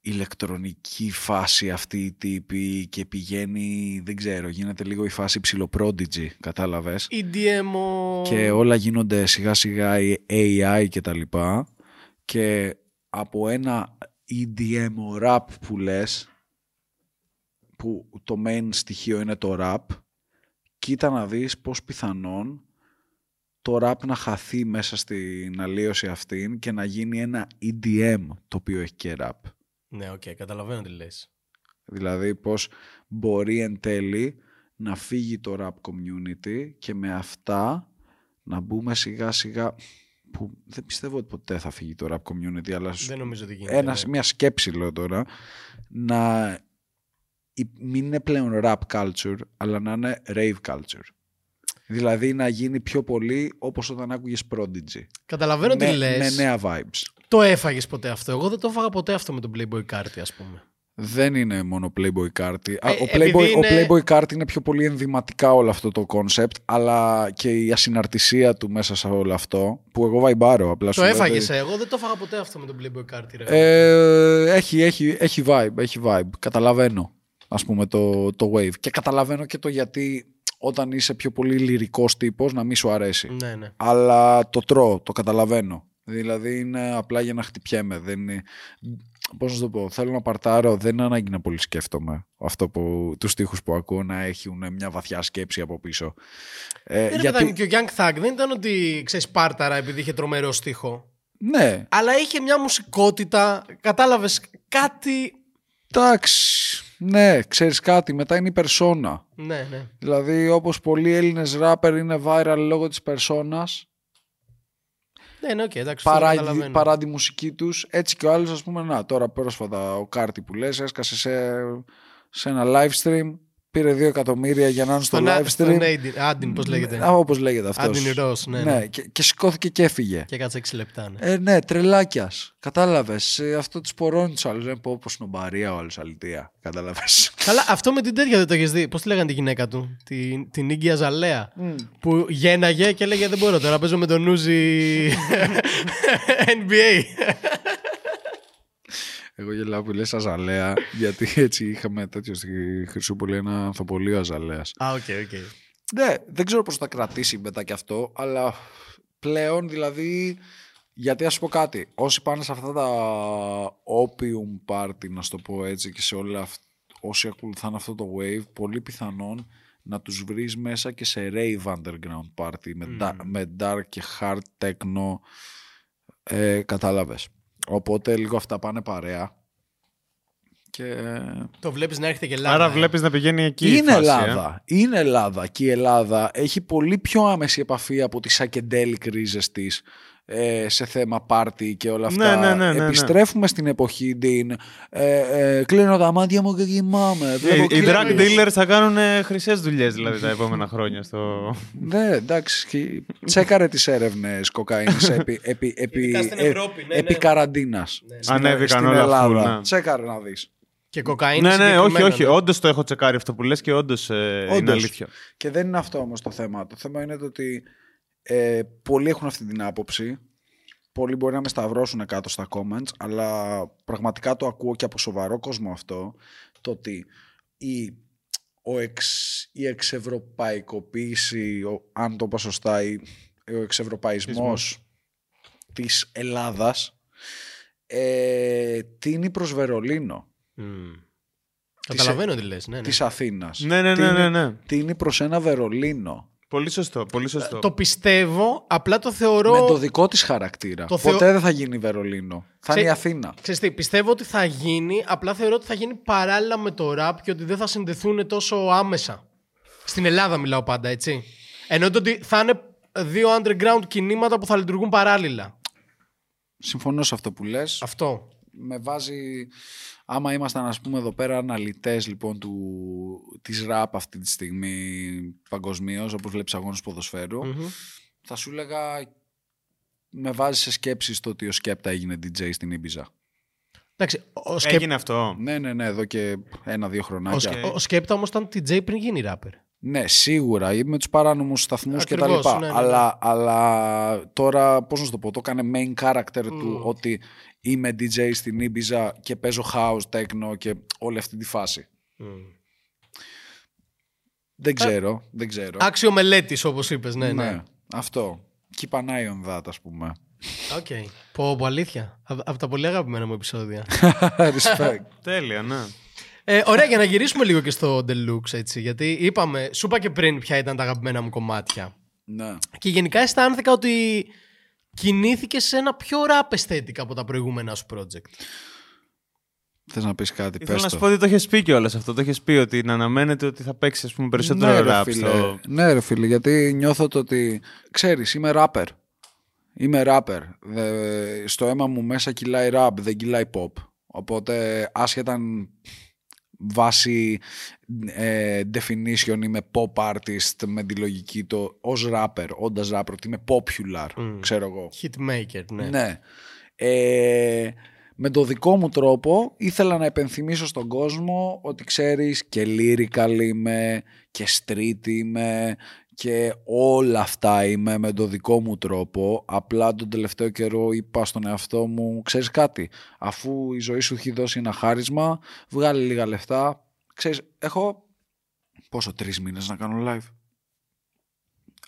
ηλεκτρονική φάση αυτοί οι τύποι και πηγαίνει, δεν ξέρω, γίνεται λίγο η φάση ψιλο Prodigy, κατάλαβες; EDM. Και όλα γίνονται σιγά σιγά η AI και τα λοιπά και από ένα EDM rap που λες που το main στοιχείο είναι το rap κοίτα να δεις πως πιθανόν το rap να χαθεί μέσα στην αλλοίωση αυτήν και να γίνει ένα EDM το οποίο έχει και rap. Ναι, οκ, καταλαβαίνω τι λες. Δηλαδή πως μπορεί εν τέλει να φύγει το rap community και με αυτά να μπούμε σιγά σιγά που δεν πιστεύω ότι ποτέ θα φύγει το rap community αλλά σου- Δεν νομίζω ότι γίνεται. ένα, ναι. μια σκέψη λέω τώρα να η- μην είναι πλέον rap culture αλλά να είναι rave culture. Δηλαδή να γίνει πιο πολύ όπως όταν άκουγες Prodigy. Καταλαβαίνω τι με, λες. με νέα vibes. Το έφαγες ποτέ αυτό. Εγώ δεν το έφαγα ποτέ αυτό με τον Playboy Carti, ας πούμε. Δεν είναι μόνο Playboy Card. Α, Ε, ο, επειδή Playboy, είναι- ο Playboy Card είναι πιο πολύ ενδυματικά όλο αυτό το concept, αλλά και η ασυναρτησία του μέσα σε όλο αυτό, που εγώ βαϊμπάρω απλά σου Το λέω ότι- έφαγες. Εγώ δεν το έφαγα ποτέ αυτό με τον Playboy Card. Ρε. Ε, έχει, έχει, έχει vibe, έχει vibe. Καταλαβαίνω, ας πούμε, το, το wave. Και καταλαβαίνω και το γιατί όταν είσαι πιο πολύ λυρικός τύπος να μην σου αρέσει. ναι, ναι. Αλλά το τρώω, το καταλαβαίνω. Δηλαδή είναι απλά για να χτυπιέμαι. Δεν είναι... Πώς να σου το πω, θέλω να παρτάρω, δεν είναι ανάγκη να πολύ σκέφτομαι αυτό που, τους στίχους που ακούω να έχουν μια βαθιά σκέψη από πίσω. Ε, Ε, γιατί... Και ο Young Thug δεν ήταν ότι ξέρεις πάρταρα επειδή είχε τρομερό στίχο. Ναι, Αλλά είχε μια μουσικότητα. Κατάλαβες κάτι. εντάξει, ναι, ξέρεις κάτι, μετά είναι η περσόνα. Ναι, ναι. Δηλαδή όπως πολλοί Έλληνες ράπερ είναι viral λόγω της περσόνας Ναι, ναι, οκ, εντάξει. αυτό το παρά, καταλαβαίνω. παρά τη μουσική τους έτσι και ο άλλος ας πούμε να τώρα πρόσφατα ο Κάρτι που λες έσκασε σε, σε ένα live stream πήρε 2 εκατομμύρια για να είναι στο Στον, live στον stream Aidin, Άντιν, πώς λέγεται. Α, όπως λέγεται αυτός Άντιν Ροss, ναι, ναι. και, και σηκώθηκε και έφυγε Και κάτσε 6 λεπτά. Ναι. ε, ναι, τρελάκιας. Κατάλαβες. αυτό της πορώνει τους άλλους. Δεν πω όπω νομπαρία ο άλλος αλητία. Κατάλαβες. Καλά, αυτό με την τέτοια δεν το έχεις δει. Πώς τη λέγανε τη γυναίκα του, την, την Ίγκια Ζαλέα. Που γέναγε και έλεγε Δεν μπορώ τώρα, παίζω με τον Uzi NBA. [laughs] Εγώ γελάω που λες Αζαλέα, γιατί [laughs] έτσι είχαμε τέτοιο στη Χρυσούπολη ένα ανθοπωλείο Αζαλέας. Α, οκ, οκ. Ναι, δεν ξέρω πώς θα κρατήσει μετά και αυτό, αλλά πλέον δηλαδή, γιατί ας πω κάτι, όσοι πάνε σε αυτά τα opium party, να σου το πω έτσι, και σε όλα αυ- όσοι ακολουθάνε αυτό το wave, πολύ πιθανόν να τους βρεις μέσα και σε rave underground party, με, da- με dark και hard techno, ε, κατάλαβες. Οπότε λίγο αυτά πάνε παρέα. Και Το βλέπεις να έρχεται και Ελλάδα. Άρα ε; βλέπεις να πηγαίνει εκεί. η είναι φάση, ε; Ελλάδα. Είναι Ελλάδα. Και η Ελλάδα έχει πολύ πιο άμεση επαφή από τις psychedelic ρίζες της ε, σε θέμα πάρτι και όλα αυτά. Ναι, ναι, ναι, ναι, ναι. Επιστρέφουμε στην εποχή την ε, ε, κλείνω τα μάτια μου και κοιμάμαι. Ε, Βλέπω οι drug κλίνες. dealers θα κάνουν χρυσές δουλειές δηλαδή τα επόμενα χρόνια. Στο... Ναι, εντάξει. και Τσέκαρε τις έρευνες κοκαίνης [laughs] επί, επί, επί, Ειδικά στην ε, Ευρώπη, ναι, επί ναι. καραντίνας. Στην- Ανέβηκαν στην όλα Ελλάδα. full, ναι. Τσέκαρε να δεις. Και κοκαίνη. ναι, ναι, όχι, συγκεκριμένα, όχι. ναι. Όντως το έχω τσεκάρει αυτό που λες και όντως είναι Όντως. αλήθεια. Και δεν είναι αυτό όμως το θέμα. Το θέμα είναι το ότι ε, πολλοί έχουν αυτή την άποψη. Πολλοί μπορεί να με σταυρώσουν κάτω στα comments, αλλά πραγματικά το ακούω και από σοβαρό κόσμο αυτό, το ότι η, ο εξ, η εξευρωπαϊκοποίηση, ο, αν το είπα σωστά, η, ο εξευρωπαϊσμός της Ελλάδας ε, τίνει προς Βερολίνο Μμ. Καταλαβαίνω τι λες. Ναι, ναι. της Αθήνας. Ναι, ναι, ναι, Τίνει- ναι, ναι. Τίνει προς ένα Βερολίνο. Πολύ σωστό. Πολύ σωστό. Το πιστεύω, απλά το θεωρώ. Με το δικό της χαρακτήρα. Το Ποτέ θεω- δεν θα γίνει Βερολίνο. Θα Ξέ- είναι η Αθήνα. Ξέρεις τι, πιστεύω ότι θα γίνει, απλά θεωρώ ότι θα γίνει παράλληλα με το rap και ότι δεν θα συνδεθούν τόσο άμεσα. Στην Ελλάδα μιλάω πάντα, έτσι. Ενώ το ότι θα είναι δύο underground κινήματα που θα λειτουργούν παράλληλα. Συμφωνώ σε αυτό που λες. Αυτό. Με βάζει... Άμα ήμασταν ας πούμε εδώ πέρα αναλυτές λοιπόν του, της ραπ αυτή τη στιγμή παγκοσμίως, όπως βλέπεις αγώνες ποδοσφαίρου, Μμμ. θα σου έλεγα με βάζει σε σκέψεις το ότι ο Σκέπτα έγινε DJ στην Ήμπιζα. Εντάξει, ο, ο, Σκέπ... Έγινε αυτό. Ναι, ναι, ναι, εδώ και ένα-δύο ο, χρονάκια. Σκε- ο Σκέπτα όμως ήταν DJ πριν γίνει rapper. Ναι, σίγουρα. ή Με τους παράνομους σταθμούς και τα Ακριβώς, λοιπά. ναι, ναι, ναι. Αλλά, αλλά τώρα, πώς να σου το πω, το έκανε main character του ότι είμαι DJ στην Ibiza και παίζω house, techno και όλη αυτή τη φάση. Δεν ξέρω, δεν ξέρω. Άξιο μελέτης όπως είπες, ναι, ναι. Αυτό. Keep an eye on that, ας πούμε. Οκ. Πω, πω, αλήθεια. Από τα πολύ αγαπημένα μου επεισόδια. [laughs] Respect. Τέλεια, ναι. Ε, ωραία, για να γυρίσουμε λίγο και στο Deluxe, έτσι. Γιατί είπαμε, σου είπα και πριν ποια ήταν τα αγαπημένα μου κομμάτια. ναι. Και γενικά αισθάνθηκα ότι κινήθηκε σε ένα πιο rap aesthetic από τα προηγούμενα σου project. Θες να πεις κάτι, Ήθελα πες να το. σου πω ότι το έχει πει κιόλας αυτό. Το έχει πει ότι να αναμένεται ότι θα παίξει ας πούμε, περισσότερο ναι, ρε, rap. φίλε. στο... ναι ρε φίλε, γιατί νιώθω το ότι, ξέρεις, είμαι rapper. Είμαι rapper. Δε- στο αίμα μου μέσα κυλάει rap, δεν κυλάει pop. Οπότε άσχετα αν βάσει ε, definition είμαι pop artist με τη λογική το ως rapper, όντας rapper, ότι είμαι popular, ξέρω εγώ. Hitmaker, ναι. Ναι. Ε, με το δικό μου τρόπο ήθελα να επενθυμίσω στον κόσμο ότι ξέρεις και lyrical είμαι και street είμαι και όλα αυτά είμαι με το δικό μου τρόπο. Απλά τον τελευταίο καιρό είπα στον εαυτό μου, ξέρεις κάτι, αφού η ζωή σου έχει δώσει ένα χάρισμα, βγάλει λίγα λεφτά. Ξέρεις, έχω πόσο τρεις μήνες να κάνω live.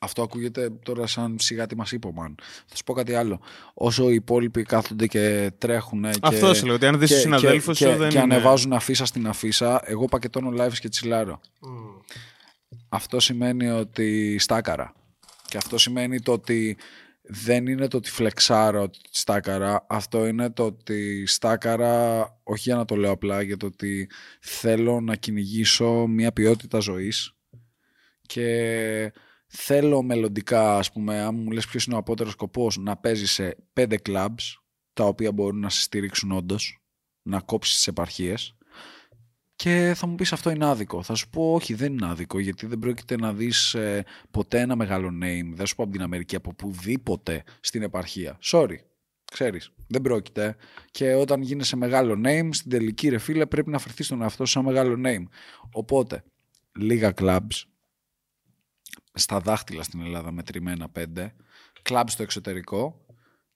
Αυτό ακούγεται τώρα σαν σιγά τι μας είπε ο Μαν. Θα σου πω κάτι άλλο. Όσο οι υπόλοιποι κάθονται και τρέχουν και, Αυτό σου λέω, ότι αν δεις και, τους συναδέλφους και, σου και, δεν και είναι... ανεβάζουν αφίσα στην αφίσα, εγώ πακετώνω live και τσιλάρω. Αυτό σημαίνει ότι στάκαρα. Και αυτό σημαίνει το ότι δεν είναι το ότι φλεξάρω ότι στάκαρα. Αυτό είναι το ότι στάκαρα, όχι για να το λέω απλά, για το ότι θέλω να κυνηγήσω μια ποιότητα ζωής και θέλω μελλοντικά, ας πούμε, αν μου λες ποιος είναι ο απότερος σκοπός, να παίζει σε πέντε clubs, τα οποία μπορούν να σε στηρίξουν όντως, να κόψεις τις επαρχίες και θα μου πεις αυτό είναι άδικο. Θα σου πω όχι δεν είναι άδικο γιατί δεν πρόκειται να δεις ε, ποτέ ένα μεγάλο name. Δεν σου πω από την Αμερική από πουδήποτε στην επαρχία. Sorry. Ξέρεις, δεν πρόκειται. Και όταν γίνεσαι μεγάλο name, στην τελική ρε φίλε πρέπει να φερθείς στον εαυτό σου σαν μεγάλο name. Οπότε, λίγα clubs, στα δάχτυλα στην Ελλάδα μετρημένα πέντε, clubs στο εξωτερικό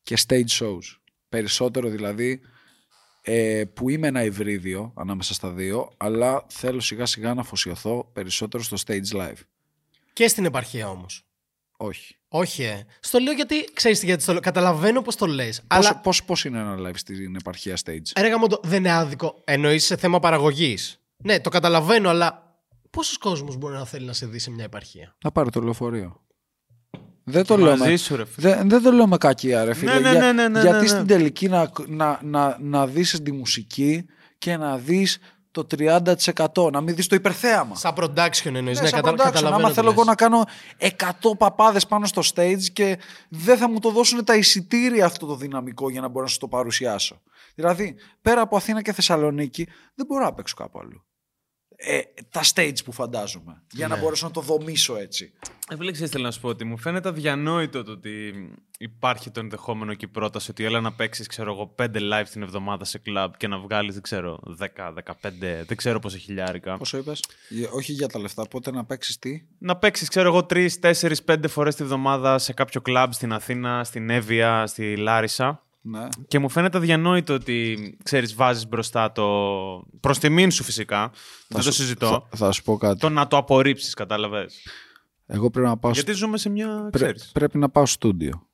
και stage shows. Περισσότερο δηλαδή ε, που είμαι ένα υβρίδιο ανάμεσα στα δύο, αλλά θέλω σιγά σιγά να αφοσιωθώ περισσότερο στο stage live. Και στην επαρχία όμως. Όχι. Όχι, ε. Στο λέω γιατί ξέρεις γιατί στο λέω. Καταλαβαίνω πώς το λες. Πόσο, Αλλά πώς, πώς είναι ένα live στην επαρχία stage; έργα μου το δεν είναι άδικο. Εννοείς σε θέμα παραγωγής. Ναι, το καταλαβαίνω, αλλά πόσο κόσμο μπορεί να θέλει να σε δει σε μια επαρχία; Να πάρει το λεωφορείο. Δεν το, λέω Μαζί με, σου, ρε φίλε. δεν, δεν το λέω με κακία ρε φίλε. ναι, Για- ναι, ναι, ναι, γιατί ναι, ναι. στην τελική να, να, να, να δεις τη μουσική και να δεις το 30% να μην δεις το υπερθέαμα. Σαν production εννοείς. Ναι, Ναι, σαν κατα... production. καταλαβαίνω. Άμα τι θέλω λες. εγώ να κάνω 100 παπάδες πάνω στο stage και δεν θα μου το δώσουν τα εισιτήρια αυτό το δυναμικό για να μπορώ να σου το παρουσιάσω. Δηλαδή, πέρα από Αθήνα και Θεσσαλονίκη, δεν μπορώ να παίξω κάπου αλλού. Ε, τα stage που φαντάζομαι. Για να Ναι. μπορέσω να το δομήσω έτσι. Ε, φίλε, ξέρεις, θέλω να σου πω ότι μου φαίνεται αδιανόητο το ότι υπάρχει το ενδεχόμενο και η πρόταση ότι έλα να παίξεις, ξέρω εγώ, πέντε live την εβδομάδα σε club και να βγάλεις, δεν ξέρω, 10, 15, δεν ξέρω πόσα χιλιάρικα. Πόσο είπες, Όχι για τα λεφτά, πότε να παίξεις τι; Να παίξεις, ξέρω εγώ, 3, 4, 5 φορές τη βδομάδα σε κάποιο club στην Αθήνα, στην Εύβοια, στη Λάρισα. Ναι. Και μου φαίνεται αδιανόητο ότι, ξέρεις, βάζεις μπροστά το... Προς τιμήν σου φυσικά, δεν το σου- συζητώ, Θα, θα σου πω κάτι. το να το απορρίψεις, κατάλαβες. Εγώ πρέπει να πάω, Γιατί ζούμε σε μια, πρέ- ξέρεις. πρέπει να πάω στούντιο.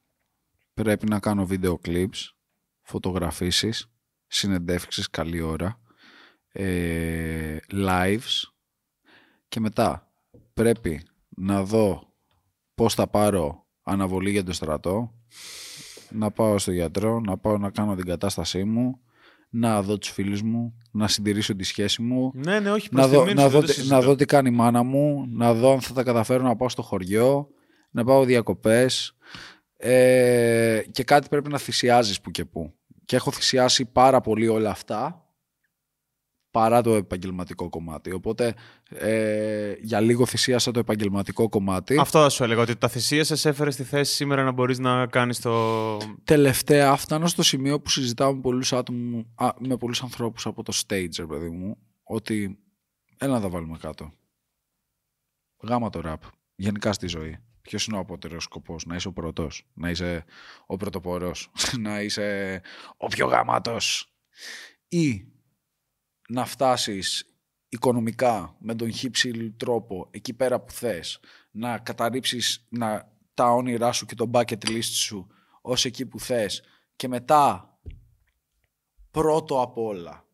Πρέπει να κάνω βίντεο clips, φωτογραφίσεις, συνεντεύξεις καλή ώρα, ε, lives και μετά πρέπει να δω πώς θα πάρω αναβολή για το στρατό, να πάω στο γιατρό, να πάω να κάνω την κατάστασή μου, να δω τους φίλους μου, να συντηρήσω τη σχέση μου, Ναι, ναι, όχι προς να δω, τιμήν να, σου, δω, δεν το τι- συζητώ. να δω τι κάνει η μάνα μου, να δω αν θα τα καταφέρω να πάω στο χωριό, να πάω διακοπές ε, και κάτι πρέπει να θυσιάζεις που και που. Και έχω θυσιάσει πάρα πολύ όλα αυτά παρά το επαγγελματικό κομμάτι. Οπότε ε, για λίγο θυσίασα το επαγγελματικό κομμάτι. Αυτό θα σου έλεγα, ότι τα θυσία σε έφερες στη θέση σήμερα να μπορείς να κάνεις το... Τελευταία φτάνω στο σημείο που συζητάω με πολλούς, άτομου, α, με πολλούς ανθρώπους από το stage, ρε παιδί μου, ότι έλα να τα βάλουμε κάτω. Γάμα το ραπ. Γενικά στη ζωή. Ποιος είναι ο απότερος σκοπός, να είσαι ο πρώτος, να είσαι ο πρωτοπορός, [laughs] να είσαι ο πιο γαμάτος ή να φτάσεις οικονομικά με τον χύψη τρόπο εκεί πέρα που θες, να καταρρύψεις να, τα όνειρά σου και το bucket list σου ως εκεί που θες και μετά πρώτο απ' όλα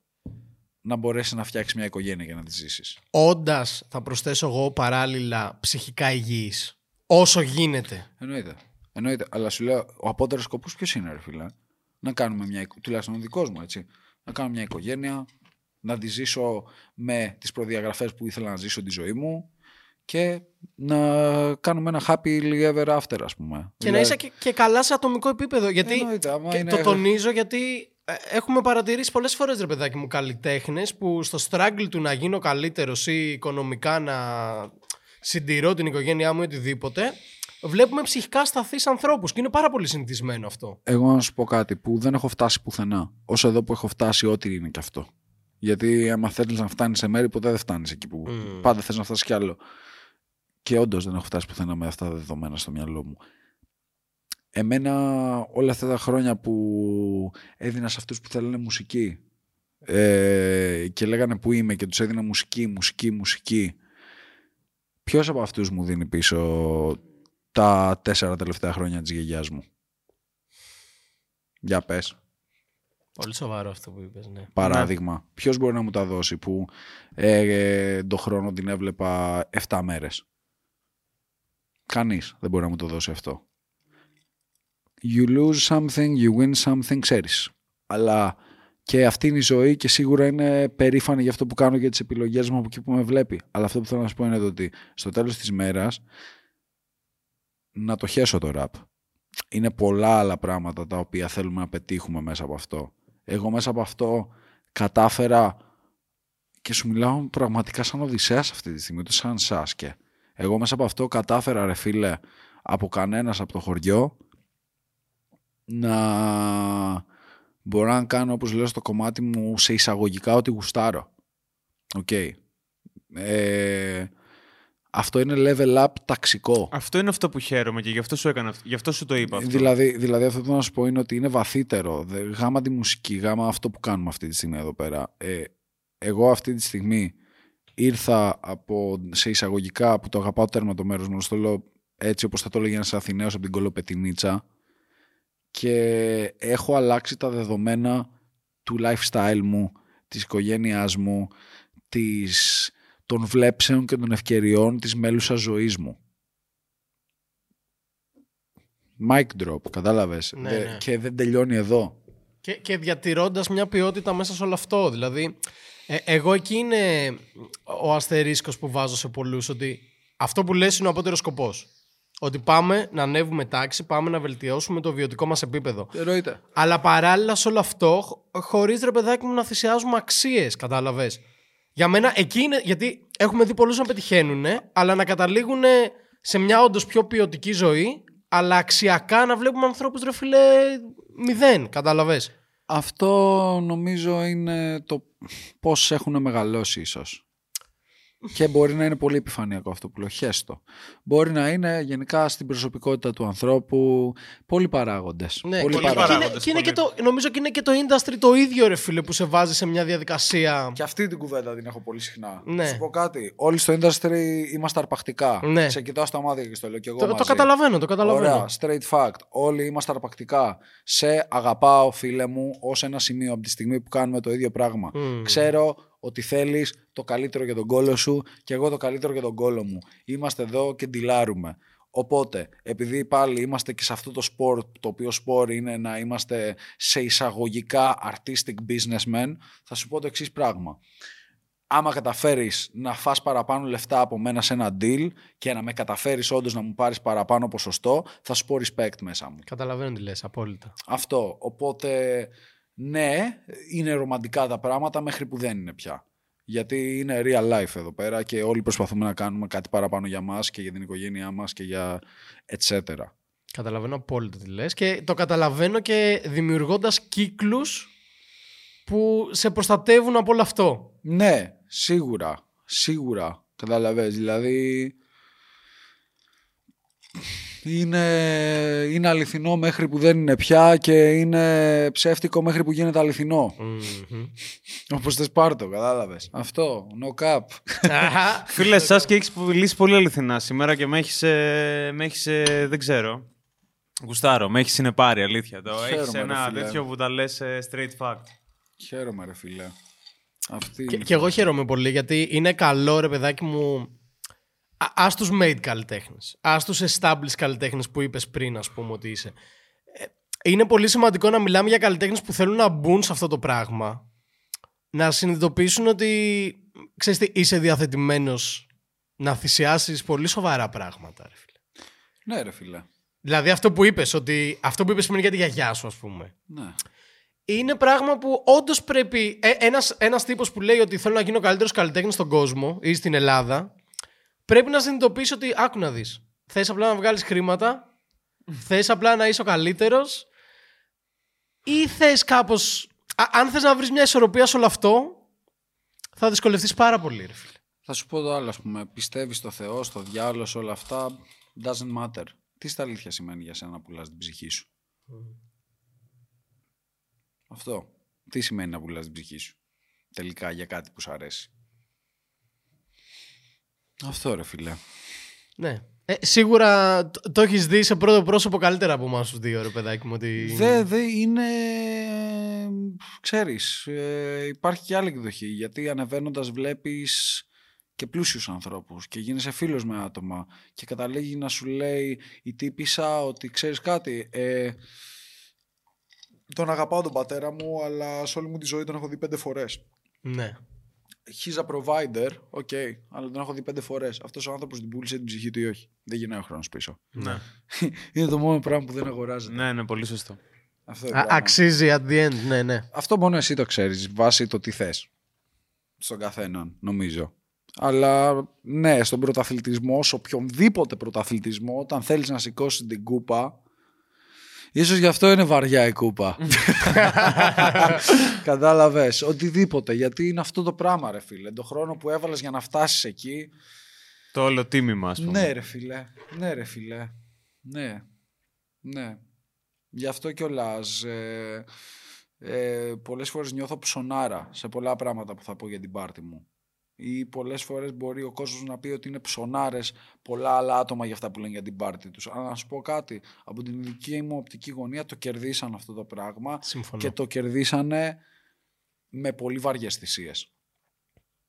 να μπορέσεις να φτιάξεις μια οικογένεια για να τη ζήσεις. Όντας, θα προσθέσω εγώ παράλληλα ψυχικά υγιή. Όσο γίνεται. Εννοείται. Εννοείται. Αλλά σου λέω, ο απότερος σκοπός ποιος είναι, ρε φίλε. Να κάνουμε μια, οικο- τουλάχιστον ο δικός μου, έτσι. Να κάνω μια οικογένεια, να τη ζήσω με τις προδιαγραφές που ήθελα να ζήσω τη ζωή μου και να κάνουμε ένα happy ever after, ας πούμε. Και να είσαι και, και καλά σε ατομικό επίπεδο. Γιατί Εννοείται, άμα και είναι- το τονίζω γιατί ε, έχουμε παρατηρήσει πολλές φορές ρε παιδάκι μου καλλιτέχνες που στο struggle του να γίνω καλύτερος ή οικονομικά να συντηρώ την οικογένειά μου ή οτιδήποτε βλέπουμε ψυχικά σταθείς ανθρώπους. Και είναι πάρα πολύ συνηθισμένο αυτό. Εγώ να σου πω κάτι που δεν έχω φτάσει πουθενά. Όσο εδώ που έχω φτάσει, ό,τι είναι και αυτό. Γιατί άμα θέλεις να φτάνεις σε μέρη, ποτέ δεν φτάνεις εκεί που. Μμμ. Πάντα θες να φτάσεις κι άλλο. Και όντως δεν έχω φτάσει πουθενά με αυτά τα δεδομένα στο μυαλό μου. Εμένα όλα αυτά τα χρόνια που έδινα σε αυτούς που θέλανε μουσική ε, και λέγανε που είμαι και τους έδινα μουσική, μουσική, μουσική ποιος από αυτούς μου δίνει πίσω τα τέσσερα τελευταία χρόνια της γιαγιάς μου; Για πες. Πολύ σοβαρό αυτό που είπες, ναι. Παράδειγμα. Ποιος μπορεί να μου τα δώσει που ε, το χρόνο την έβλεπα 7 μέρες; Κανείς δεν μπορεί να μου το δώσει αυτό. You lose something, you win something, ξέρεις. Αλλά και αυτή είναι η ζωή και σίγουρα είναι περήφανη για αυτό που κάνω για τις επιλογές μου από εκεί που με βλέπει. Αλλά αυτό που θέλω να σου πω είναι το ότι στο τέλος της μέρας να το χέσω το ραπ. Είναι πολλά άλλα πράγματα τα οποία θέλουμε να πετύχουμε μέσα από αυτό. Εγώ μέσα από αυτό κατάφερα και σου μιλάω πραγματικά σαν Οδυσσέας αυτή τη στιγμή, ούτε σαν Saske. Εγώ μέσα από αυτό κατάφερα ρε φίλε από κανένας από το χωριό να μπορώ να κάνω όπως λέω στο κομμάτι μου σε εισαγωγικά ό,τι γουστάρω. Οκ. Ε, αυτό είναι level up ταξικό. Αυτό είναι αυτό που χαίρομαι και γι' αυτό σου, έκανα, αυτό- γι αυτό σου το είπα αυτό. Δηλαδή, δηλαδή αυτό που θέλω να σου πω είναι ότι είναι βαθύτερο. Δε- Γάμα τη μουσική, γάμα αυτό που κάνουμε αυτή τη στιγμή εδώ πέρα. Ε, εγώ αυτή τη στιγμή ήρθα από, σε εισαγωγικά που το αγαπάω τέρμα το μέρος μου, στο λέω έτσι όπως θα το έλεγε ένας Αθηναίος από την Κολοπετινίτσα και έχω αλλάξει τα δεδομένα του lifestyle μου, της οικογένειάς μου, της, των βλέψεων και των ευκαιριών της μέλουσας ζωής μου. Mic drop, κατάλαβες; Ναι, Δε- ναι. Και δεν τελειώνει εδώ. Και, και διατηρώντας μια ποιότητα μέσα σε όλο αυτό. Δηλαδή, ε, εγώ εκεί είναι ο αστερίσκος που βάζω σε πολλούς ότι αυτό που λες είναι ο απότερος σκοπός. Ότι πάμε να ανέβουμε τάξη, πάμε να βελτιώσουμε το βιωτικό μας επίπεδο. Εννοείται. Αλλά παράλληλα σε όλο αυτό, χωρίς ρε παιδάκι μου να θυσιάζουμε αξίες, κατάλαβες; Για μένα εκεί είναι. Γιατί έχουμε δει πολλούς να πετυχαίνουν, αλλά να καταλήγουν σε μια όντως πιο ποιοτική ζωή, αλλά αξιακά να βλέπουμε ανθρώπους ρε φίλε μηδέν, κατάλαβες; Αυτό νομίζω είναι το πώς έχουν μεγαλώσει ίσως. Και μπορεί να είναι πολύ επιφανειακό αυτό που λέω. Χέστο. Μπορεί να είναι γενικά στην προσωπικότητα του ανθρώπου πολλοί παράγοντες. Ναι, πολλοί και, πολλοί και είναι, παράγοντες, και είναι και πολύ. το, νομίζω και είναι και το industry το ίδιο ρε φίλε που σε βάζει σε μια διαδικασία. Και αυτή την κουβέντα την έχω πολύ συχνά. Ναι. Σου πω κάτι. Όλοι στο industry είμαστε αρπακτικά. Ναι. Σε κοιτάω στα μάτια και στο λέω και εγώ Το, το μαζί. καταλαβαίνω, το καταλαβαίνω. Ωραία, straight fact. Όλοι είμαστε αρπακτικά. Σε αγαπάω, φίλε μου, ως ένα σημείο από τη στιγμή που κάνουμε το ίδιο πράγμα. Μμμ. Ξέρω ότι θέλεις το καλύτερο για τον κόλο σου και εγώ το καλύτερο για τον κόλο μου. Είμαστε εδώ και ντυλάρουμε. Οπότε, επειδή πάλι είμαστε και σε αυτό το σπορ, το οποίο σπορ είναι να είμαστε σε εισαγωγικά artistic businessmen, θα σου πω το εξής πράγμα. Άμα καταφέρεις να φας παραπάνω λεφτά από μένα σε ένα deal και να με καταφέρεις όντως να μου πάρεις παραπάνω ποσοστό, θα σου πω respect μέσα μου. Καταλαβαίνω τι λες, απόλυτα. Αυτό. Οπότε, ναι, είναι ρομαντικά τα πράγματα μέχρι που δεν είναι πια. Γιατί είναι real life εδώ πέρα και όλοι προσπαθούμε να κάνουμε κάτι παραπάνω για μας και για την οικογένειά μας και για etc. Καταλαβαίνω απόλυτα τι λες και το καταλαβαίνω και δημιουργώντας κύκλους που σε προστατεύουν από όλο αυτό. Ναι, σίγουρα. Σίγουρα. Καταλαβες. Δηλαδή, είναι, είναι αληθινό μέχρι που δεν είναι πια και είναι ψεύτικο μέχρι που γίνεται αληθινό. Μμμ. Όπως θες πάρτο, κατάλαβες. Αυτό, no cap. Αχα. Φίλε, εσά και έχεις λύσει πολύ αληθινά σήμερα και με έχεις. με έχεις, ε, δεν ξέρω. Γουστάρω, με έχεις συνεπάρει, αλήθεια. Το Χαίρομαι, έχει ρε ένα φίλε. τέτοιο που τα λες straight fact. Χαίρομαι ρε φίλε. Αυτή Και, είναι και εγώ χαίρομαι πολύ γιατί είναι καλό ρε παιδάκι μου. Α ας τους made καλλιτέχνες. Α τους established καλλιτέχνες που είπες πριν, ας πούμε ότι είσαι. Ε, Είναι πολύ σημαντικό να μιλάμε για καλλιτέχνες που θέλουν να μπουν σε αυτό το πράγμα. Να συνειδητοποιήσουν ότι ξέρεις τι, είσαι διαθετημένος να θυσιάσεις πολύ σοβαρά πράγματα. Ρε φίλε. Ναι ρε φίλε. Δηλαδή αυτό που είπες, ότι, αυτό που είπες πριν για τη γιαγιά σου ας πούμε. Ναι. είναι πράγμα που όντως πρέπει. Ε, ένας, ένας τύπος που λέει ότι θέλω να γίνω καλύτερος καλλιτέχνης στον κόσμο ή στην Ελλάδα, πρέπει να συνειδητοποιήσει ότι άκου να δεις. θες απλά να βγάλεις χρήματα, θες απλά να είσαι ο καλύτερος ή θες κάπως... Α, αν θες να βρεις μια ισορροπία σε όλο αυτό, θα δυσκολευτείς πάρα πολύ, ρε φίλε. Θα σου πω το άλλο, ας πούμε. Πιστεύεις στο Θεό, στο διάλογο, σε όλα αυτά. Doesn't matter. Τι στα αλήθεια σημαίνει για σένα να πουλάς την ψυχή σου; Αυτό. Τι σημαίνει να πουλάς την ψυχή σου. Τελικά για κάτι που σου αρέσει; Αυτό ρε φίλε. Ναι. Ε, σίγουρα το, το έχεις δει σε πρώτο πρόσωπο καλύτερα από εμάς τους δύο, ρε παιδάκι μου. Ότι... Δε, δε είναι. Ξέρεις, ε, υπάρχει και άλλη εκδοχή. Γιατί ανεβαίνοντας βλέπεις και πλούσιους ανθρώπους και γίνεσαι φίλος με άτομα και καταλήγει να σου λέει η τύπισσα ότι ξέρεις κάτι. Ε, τον αγαπάω τον πατέρα μου, αλλά σε όλη μου τη ζωή τον έχω δει πέντε φορές. Ναι. He's a provider, οκ, αλλά τον έχω δει πέντε φορές. Αυτός ο άνθρωπος την πούλησε την ψυχή του ή όχι. Δεν γυρνάει ο χρόνος πίσω. Ναι. [laughs] είναι το μόνο πράγμα που δεν αγοράζεται. ναι, ναι, πολύ σωστό. Αυτό, είναι Α, πράγμα. αξίζει at the end, ναι, ναι. Αυτό μόνο εσύ το ξέρεις, βάσει το τι θες. Στον καθέναν, νομίζω. Αλλά ναι, στον πρωταθλητισμό, σε οποιονδήποτε πρωταθλητισμό, όταν θέλεις να σηκώσεις την κούπα, ίσως γι' αυτό είναι βαριά η κούπα. [laughs] Κατάλαβες, οτιδήποτε, γιατί είναι αυτό το πράγμα ρε φίλε. Το χρόνο που έβαλες για να φτάσεις εκεί, Το όλο τίμημα, ας πούμε. ναι ρε φίλε, ναι ρε φίλε, ναι, ναι. Γι' αυτό κιόλας. Ε, ε, πολλές φορές νιώθω ψωνάρα σε πολλά πράγματα που θα πω για την πάρτη μου. Ή πολλές φορές μπορεί ο κόσμος να πει ότι είναι ψωνάρες πολλά άλλα άτομα για αυτά που λένε για την πάρτη τους. Αλλά να σου πω κάτι, από την δική μου οπτική γωνία το κερδίσαν αυτό το πράγμα Συμφωνώ. και το κερδίσανε με πολύ βαριές θυσίες.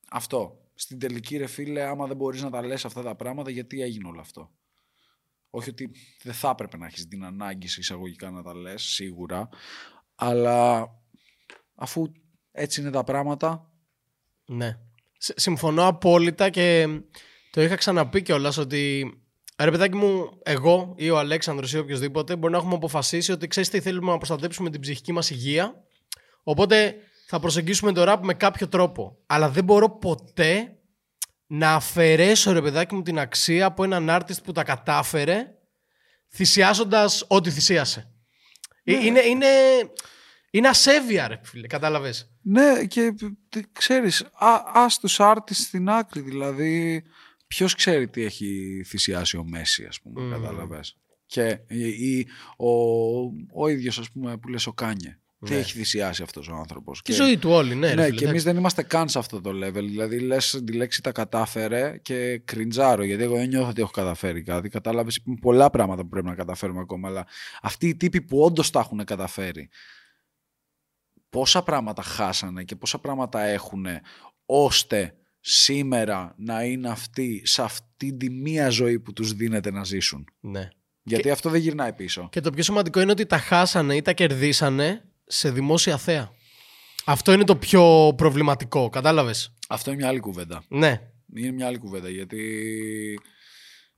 Αυτό. Στην τελική ρε φίλε, άμα δεν μπορείς να τα λες αυτά τα πράγματα, γιατί έγινε όλο αυτό; Όχι ότι δεν θα έπρεπε να έχεις την ανάγκη σε εισαγωγικά να τα λες, σίγουρα. Αλλά αφού έτσι είναι τα πράγματα, Ναι. Σ- Συμφωνώ απόλυτα και το είχα ξαναπεί κιόλας ότι ρε παιδάκι μου, εγώ ή ο Αλέξανδρος ή οποιοδήποτε μπορεί να έχουμε αποφασίσει ότι ξέρεις τι θέλουμε να προστατέψουμε την ψυχική μας υγεία. Οπότε θα προσεγγίσουμε το ραπ με κάποιο τρόπο. Αλλά δεν μπορώ ποτέ να αφαιρέσω ρε παιδάκι μου την αξία από έναν artist που τα κατάφερε θυσιάζοντας ό,τι θυσίασε. Ε, Είναι, είναι, είναι ασέβεια ρε φίλε, κατάλαβες. Ναι, και τι ξέρεις, α, ας τους άρτης στην άκρη, δηλαδή ποιος ξέρει τι έχει θυσιάσει ο Μέση, ας πούμε, Μμμ. κατάλαβες. Και ή, ή ο, ο ίδιος, ας πούμε, που λες ο Κάνιε. Τι Ναι. έχει θυσιάσει αυτός ο άνθρωπος. Τη Και- ζωή του όλη, ναι. ρε Ναι, φίλε, και εμείς εντάξει. δεν είμαστε καν σε αυτό το level. Δηλαδή, λες τη λέξη τα κατάφερε και κριντζάρω, γιατί εγώ δεν νιώθω ότι έχω καταφέρει κάτι. Κατάλαβες πολλά πράγματα που πρέπει να καταφέρουμε ακόμα. Αλλά αυτοί οι τύποι που όντως τα έχουν καταφέρει, πόσα πράγματα χάσανε και πόσα πράγματα έχουν ώστε σήμερα να είναι αυτοί σε αυτή τη μία ζωή που τους δίνεται να ζήσουν. Ναι. Γιατί αυτό δεν γυρνάει πίσω. Και το πιο σημαντικό είναι ότι τα χάσανε ή τα κερδίσανε σε δημόσια θέα. Αυτό είναι το πιο προβληματικό, κατάλαβες; Αυτό είναι μια άλλη κουβέντα. Ναι. Είναι μια άλλη κουβέντα γιατί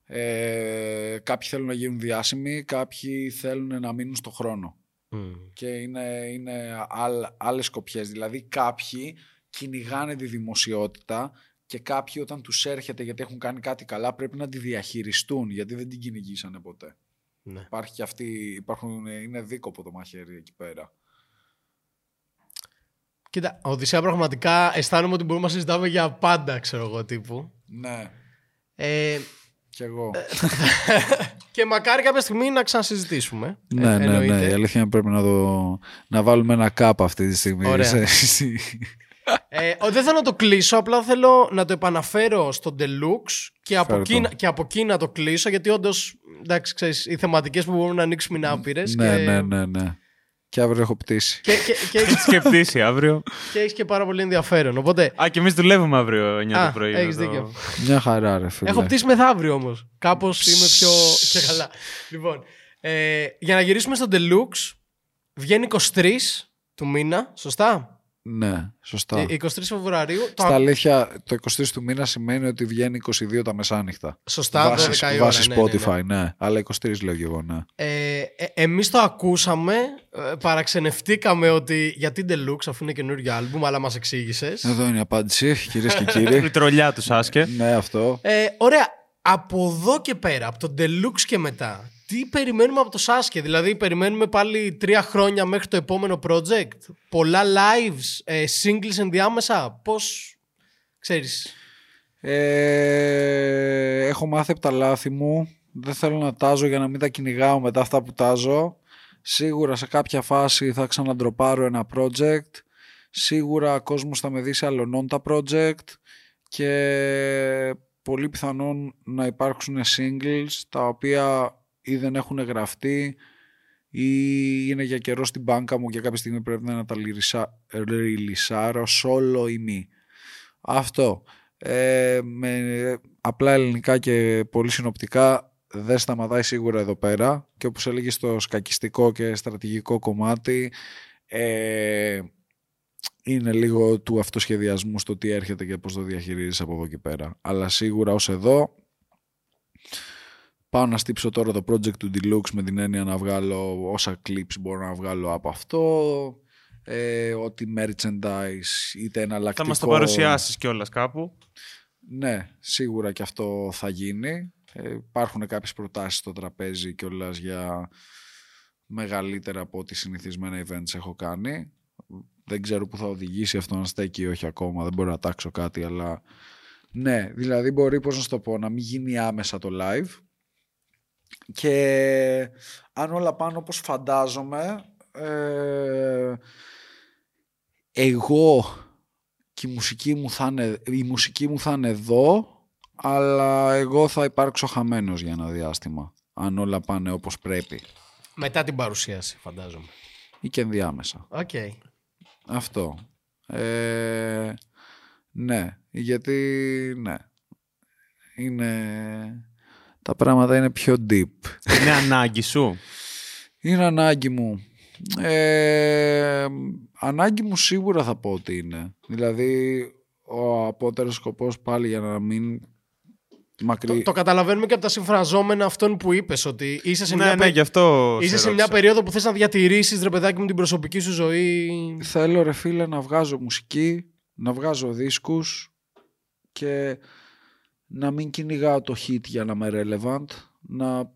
ε, κάποιοι θέλουν να γίνουν διάσημοι, κάποιοι θέλουν να μείνουν στο χρόνο. Και είναι, είναι άλλ, άλλες σκοπιές. Δηλαδή κάποιοι κυνηγάνε τη δημοσιότητα και κάποιοι όταν τους έρχεται γιατί έχουν κάνει κάτι καλά πρέπει να τη διαχειριστούν γιατί δεν την κυνηγήσανε ποτέ. ναι. Υπάρχει και αυτή, υπάρχουν, είναι δίκοπο το μαχαίρι εκεί πέρα. Κοίτα, Οδυσσέα πραγματικά αισθάνομαι ότι μπορούμε να συζητάμε για πάντα, ξέρω εγώ, τύπου. Ναι, Ε, κι εγώ. [laughs] και μακάρι κάποια στιγμή να ξανασυζητήσουμε. ναι, Ε, ναι, εννοείται. ναι. Η αλήθεια είναι πρέπει να, το, να βάλουμε ένα κάπ αυτή τη στιγμή. Ωραία. Σε- Ε, ο- δεν θέλω να το κλείσω, απλά θέλω να το επαναφέρω στο Deluxe και από, Φέρε εκεί, το. να- και από εκεί να το κλείσω, γιατί όντως, εντάξει, ξέρεις, οι θεματικές που μπορούμε να ανοίξουμε είναι άπειρες. ναι, και, ναι, ναι, ναι. Και αύριο έχω πτήσει. Και, και, και, έχεις- Σκεπτήσει αύριο. και έχεις και πάρα πολύ ενδιαφέρον. Οπότε, Α, και εμείς δουλεύουμε αύριο 9 Α, το πρωί. έχεις εδώ. δίκιο. Μια χαρά, ρε φίλε. έχω πτήσει μεθαύριο όμως. Κάπως είμαι πιο. και καλά. Λοιπόν, ε, για να γυρίσουμε στο Deluxe, βγαίνει 23 του μήνα, σωστά; Ναι, σωστά. Ε, 23 Φεβρουαρίου. Το Στα αλήθεια, το 23 του μήνα σημαίνει ότι βγαίνει 22 τα μεσάνυχτα. Σωστά, 12 βάσει, η ώρα. βάσει ναι, ναι, ναι. Spotify, ναι, Αλλά 23 λέω και εγώ, ναι. Ε, ε, εμείς το ακούσαμε, ε, παραξενευτήκαμε ότι γιατί Deluxe αφού είναι καινούργιο άλμπουμ, αλλά μας εξήγησες. Εδώ είναι η απάντηση, κυρίες και [laughs] κύριοι. Η τρολιά του Σάσκε. ναι, αυτό. Ε, ωραία. από εδώ και πέρα, από τον Deluxe και μετά, τι περιμένουμε από το Sasuke, δηλαδή περιμένουμε πάλι τρία χρόνια μέχρι το επόμενο project, πολλά lives, ε, singles ενδιάμεσα, πώς, ξέρεις; Ε, έχω μάθει από τα λάθη μου. Δεν θέλω να τάζω για να μην τα κυνηγάω μετά αυτά που τάζω. Σίγουρα σε κάποια φάση θα ξαναντροπάρω ένα project. Σίγουρα κόσμος θα με δει σε αλλονών τα project και πολύ πιθανόν να υπάρξουν singles τα οποία ή δεν έχουν γραφτεί ή είναι για καιρό στην μπάνκα μου και κάποια στιγμή πρέπει να τα ριλισάρω solo ή μη. Αυτό. Ε, με απλά ελληνικά και πολύ συνοπτικά δεν σταματάει σίγουρα εδώ πέρα και όπως έλεγες στο σκακιστικό και στρατηγικό κομμάτι ε, είναι λίγο του αυτοσχεδιασμού στο τι έρχεται και πώς το διαχειρίζεις από εδώ και πέρα. Αλλά σίγουρα ως εδώ πάω να στύψω τώρα το project του Deluxe με την έννοια να βγάλω όσα clips μπορώ να βγάλω από αυτό ε, ότι merchandise είτε εναλλακτικό... Θα μας το παρουσιάσεις κιόλας κάπου. Ναι, σίγουρα και αυτό θα γίνει. Ε, υπάρχουν κάποιες προτάσεις στο τραπέζι κιόλας για μεγαλύτερα από ό,τι συνηθισμένα events έχω κάνει. Δεν ξέρω που θα οδηγήσει αυτό να στέκει ή όχι ακόμα, δεν μπορώ να τάξω κάτι, αλλά ναι, δηλαδή μπορεί, πώς να σου το πω, να μην γίνει άμεσα το live και αν όλα πάνε όπως φαντάζομαι, ε, εγώ και η μουσική, μου θα είναι, η μουσική μου θα είναι εδώ, αλλά εγώ θα υπάρξω χαμένος για ένα διάστημα, αν όλα πάνε όπως πρέπει. Μετά την παρουσίαση, φαντάζομαι. Ή και ενδιάμεσα. OK. Okay. Αυτό. Ε, ναι, γιατί ναι. Είναι... Τα πράγματα είναι πιο deep. Είναι ανάγκη σου; Είναι ανάγκη μου. Ε, ανάγκη μου σίγουρα θα πω ότι είναι. Δηλαδή, ο απότερος σκοπός πάλι για να μην μακρύ... Το, το καταλαβαίνουμε και από τα συμφραζόμενα αυτών που είπες, ότι είσαι σε, ναι, μια, ναι, γι' αυτό είσαι σε σε μια περίοδο που θες να διατηρήσεις, ρε παιδάκι μου, την προσωπική σου ζωή. Θέλω, ρε φίλε, να βγάζω μουσική, να βγάζω δίσκους και να μην κυνηγάω το hit για να είμαι relevant, να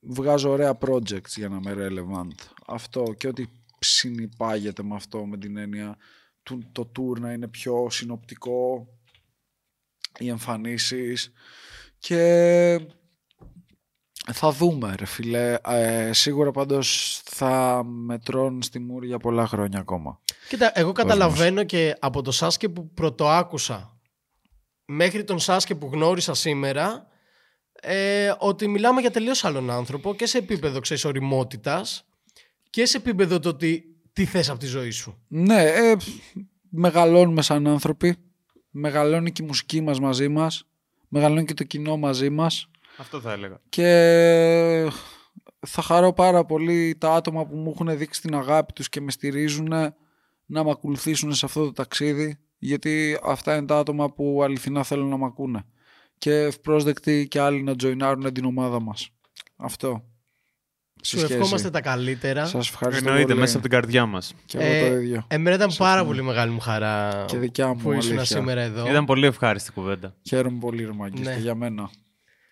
βγάζω ωραία projects για να είμαι relevant. Αυτό και ό,τι συνυπάγεται με αυτό, με την έννοια του, το tour να είναι πιο συνοπτικό, οι εμφανίσεις και θα δούμε ρε φίλε. Ε, σίγουρα πάντως θα μετρώνουν στη Μούρ για πολλά χρόνια ακόμα. Κοίτα, εγώ καταλαβαίνω και από το Σάσκε που πρωτοάκουσα μέχρι τον Σάσκε που γνώρισα σήμερα ε, ότι μιλάμε για τελείως άλλον άνθρωπο και σε επίπεδο ξέρεις οριμότητας και σε επίπεδο το ότι τι θες από τη ζωή σου. Ναι, ε, μεγαλώνουμε σαν άνθρωποι, μεγαλώνει και η μουσική μας μαζί μας, μεγαλώνει και το κοινό μαζί μας Αυτό θα έλεγα. και θα χαρώ πάρα πολύ τα άτομα που μου έχουν δείξει την αγάπη τους και με στηρίζουν να με ακολουθήσουν σε αυτό το ταξίδι γιατί αυτά είναι τα άτομα που αληθινά θέλουν να με ακούνε και ευπρόσδεκτοι και άλλοι να joinάρουν την ομάδα μας. Αυτό. Σου ευχόμαστε τα καλύτερα. Σας ευχαριστώ Εννοείται, πολύ. μέσα από την καρδιά μας. Και εγώ Ε, το ίδιο. Εμένα ήταν πάρα ευχαριστώ. πολύ μεγάλη μου χαρά Και δικιά μου, που ήσουν αλήθεια. σήμερα εδώ. Ήταν πολύ ευχάριστη κουβέντα. Χαίρομαι πολύ ρε Μάγκης, Ναι. και για μένα.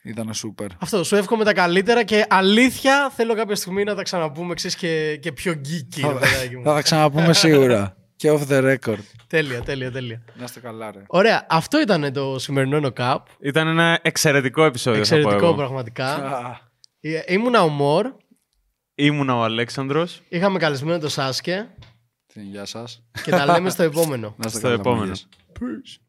Ήταν σούπερ. Αυτό, σου εύχομαι τα καλύτερα και αλήθεια θέλω κάποια στιγμή να τα ξαναπούμε ξέρεις, και, και πιο geeky. ρε παιδάκι μου. Θα τα ξαναπούμε σίγουρα. [laughs] και off the record. τέλεια, τέλεια, τέλεια. Να είστε καλά ρε. Ωραία, αυτό ήταν το σημερινό NoCap. Ήταν ένα εξαιρετικό επεισόδιο, θα πω Εξαιρετικό εγώ. πραγματικά. Α, Ε, Ήμουνα ο Μορ, Ήμουνα ο Αλέξανδρος. είχαμε καλεσμένο το Σάσκε Γεια σας. και τα λέμε στο επόμενο. Να είστε Στο καλά, επόμενο. Μάγκες. Peace.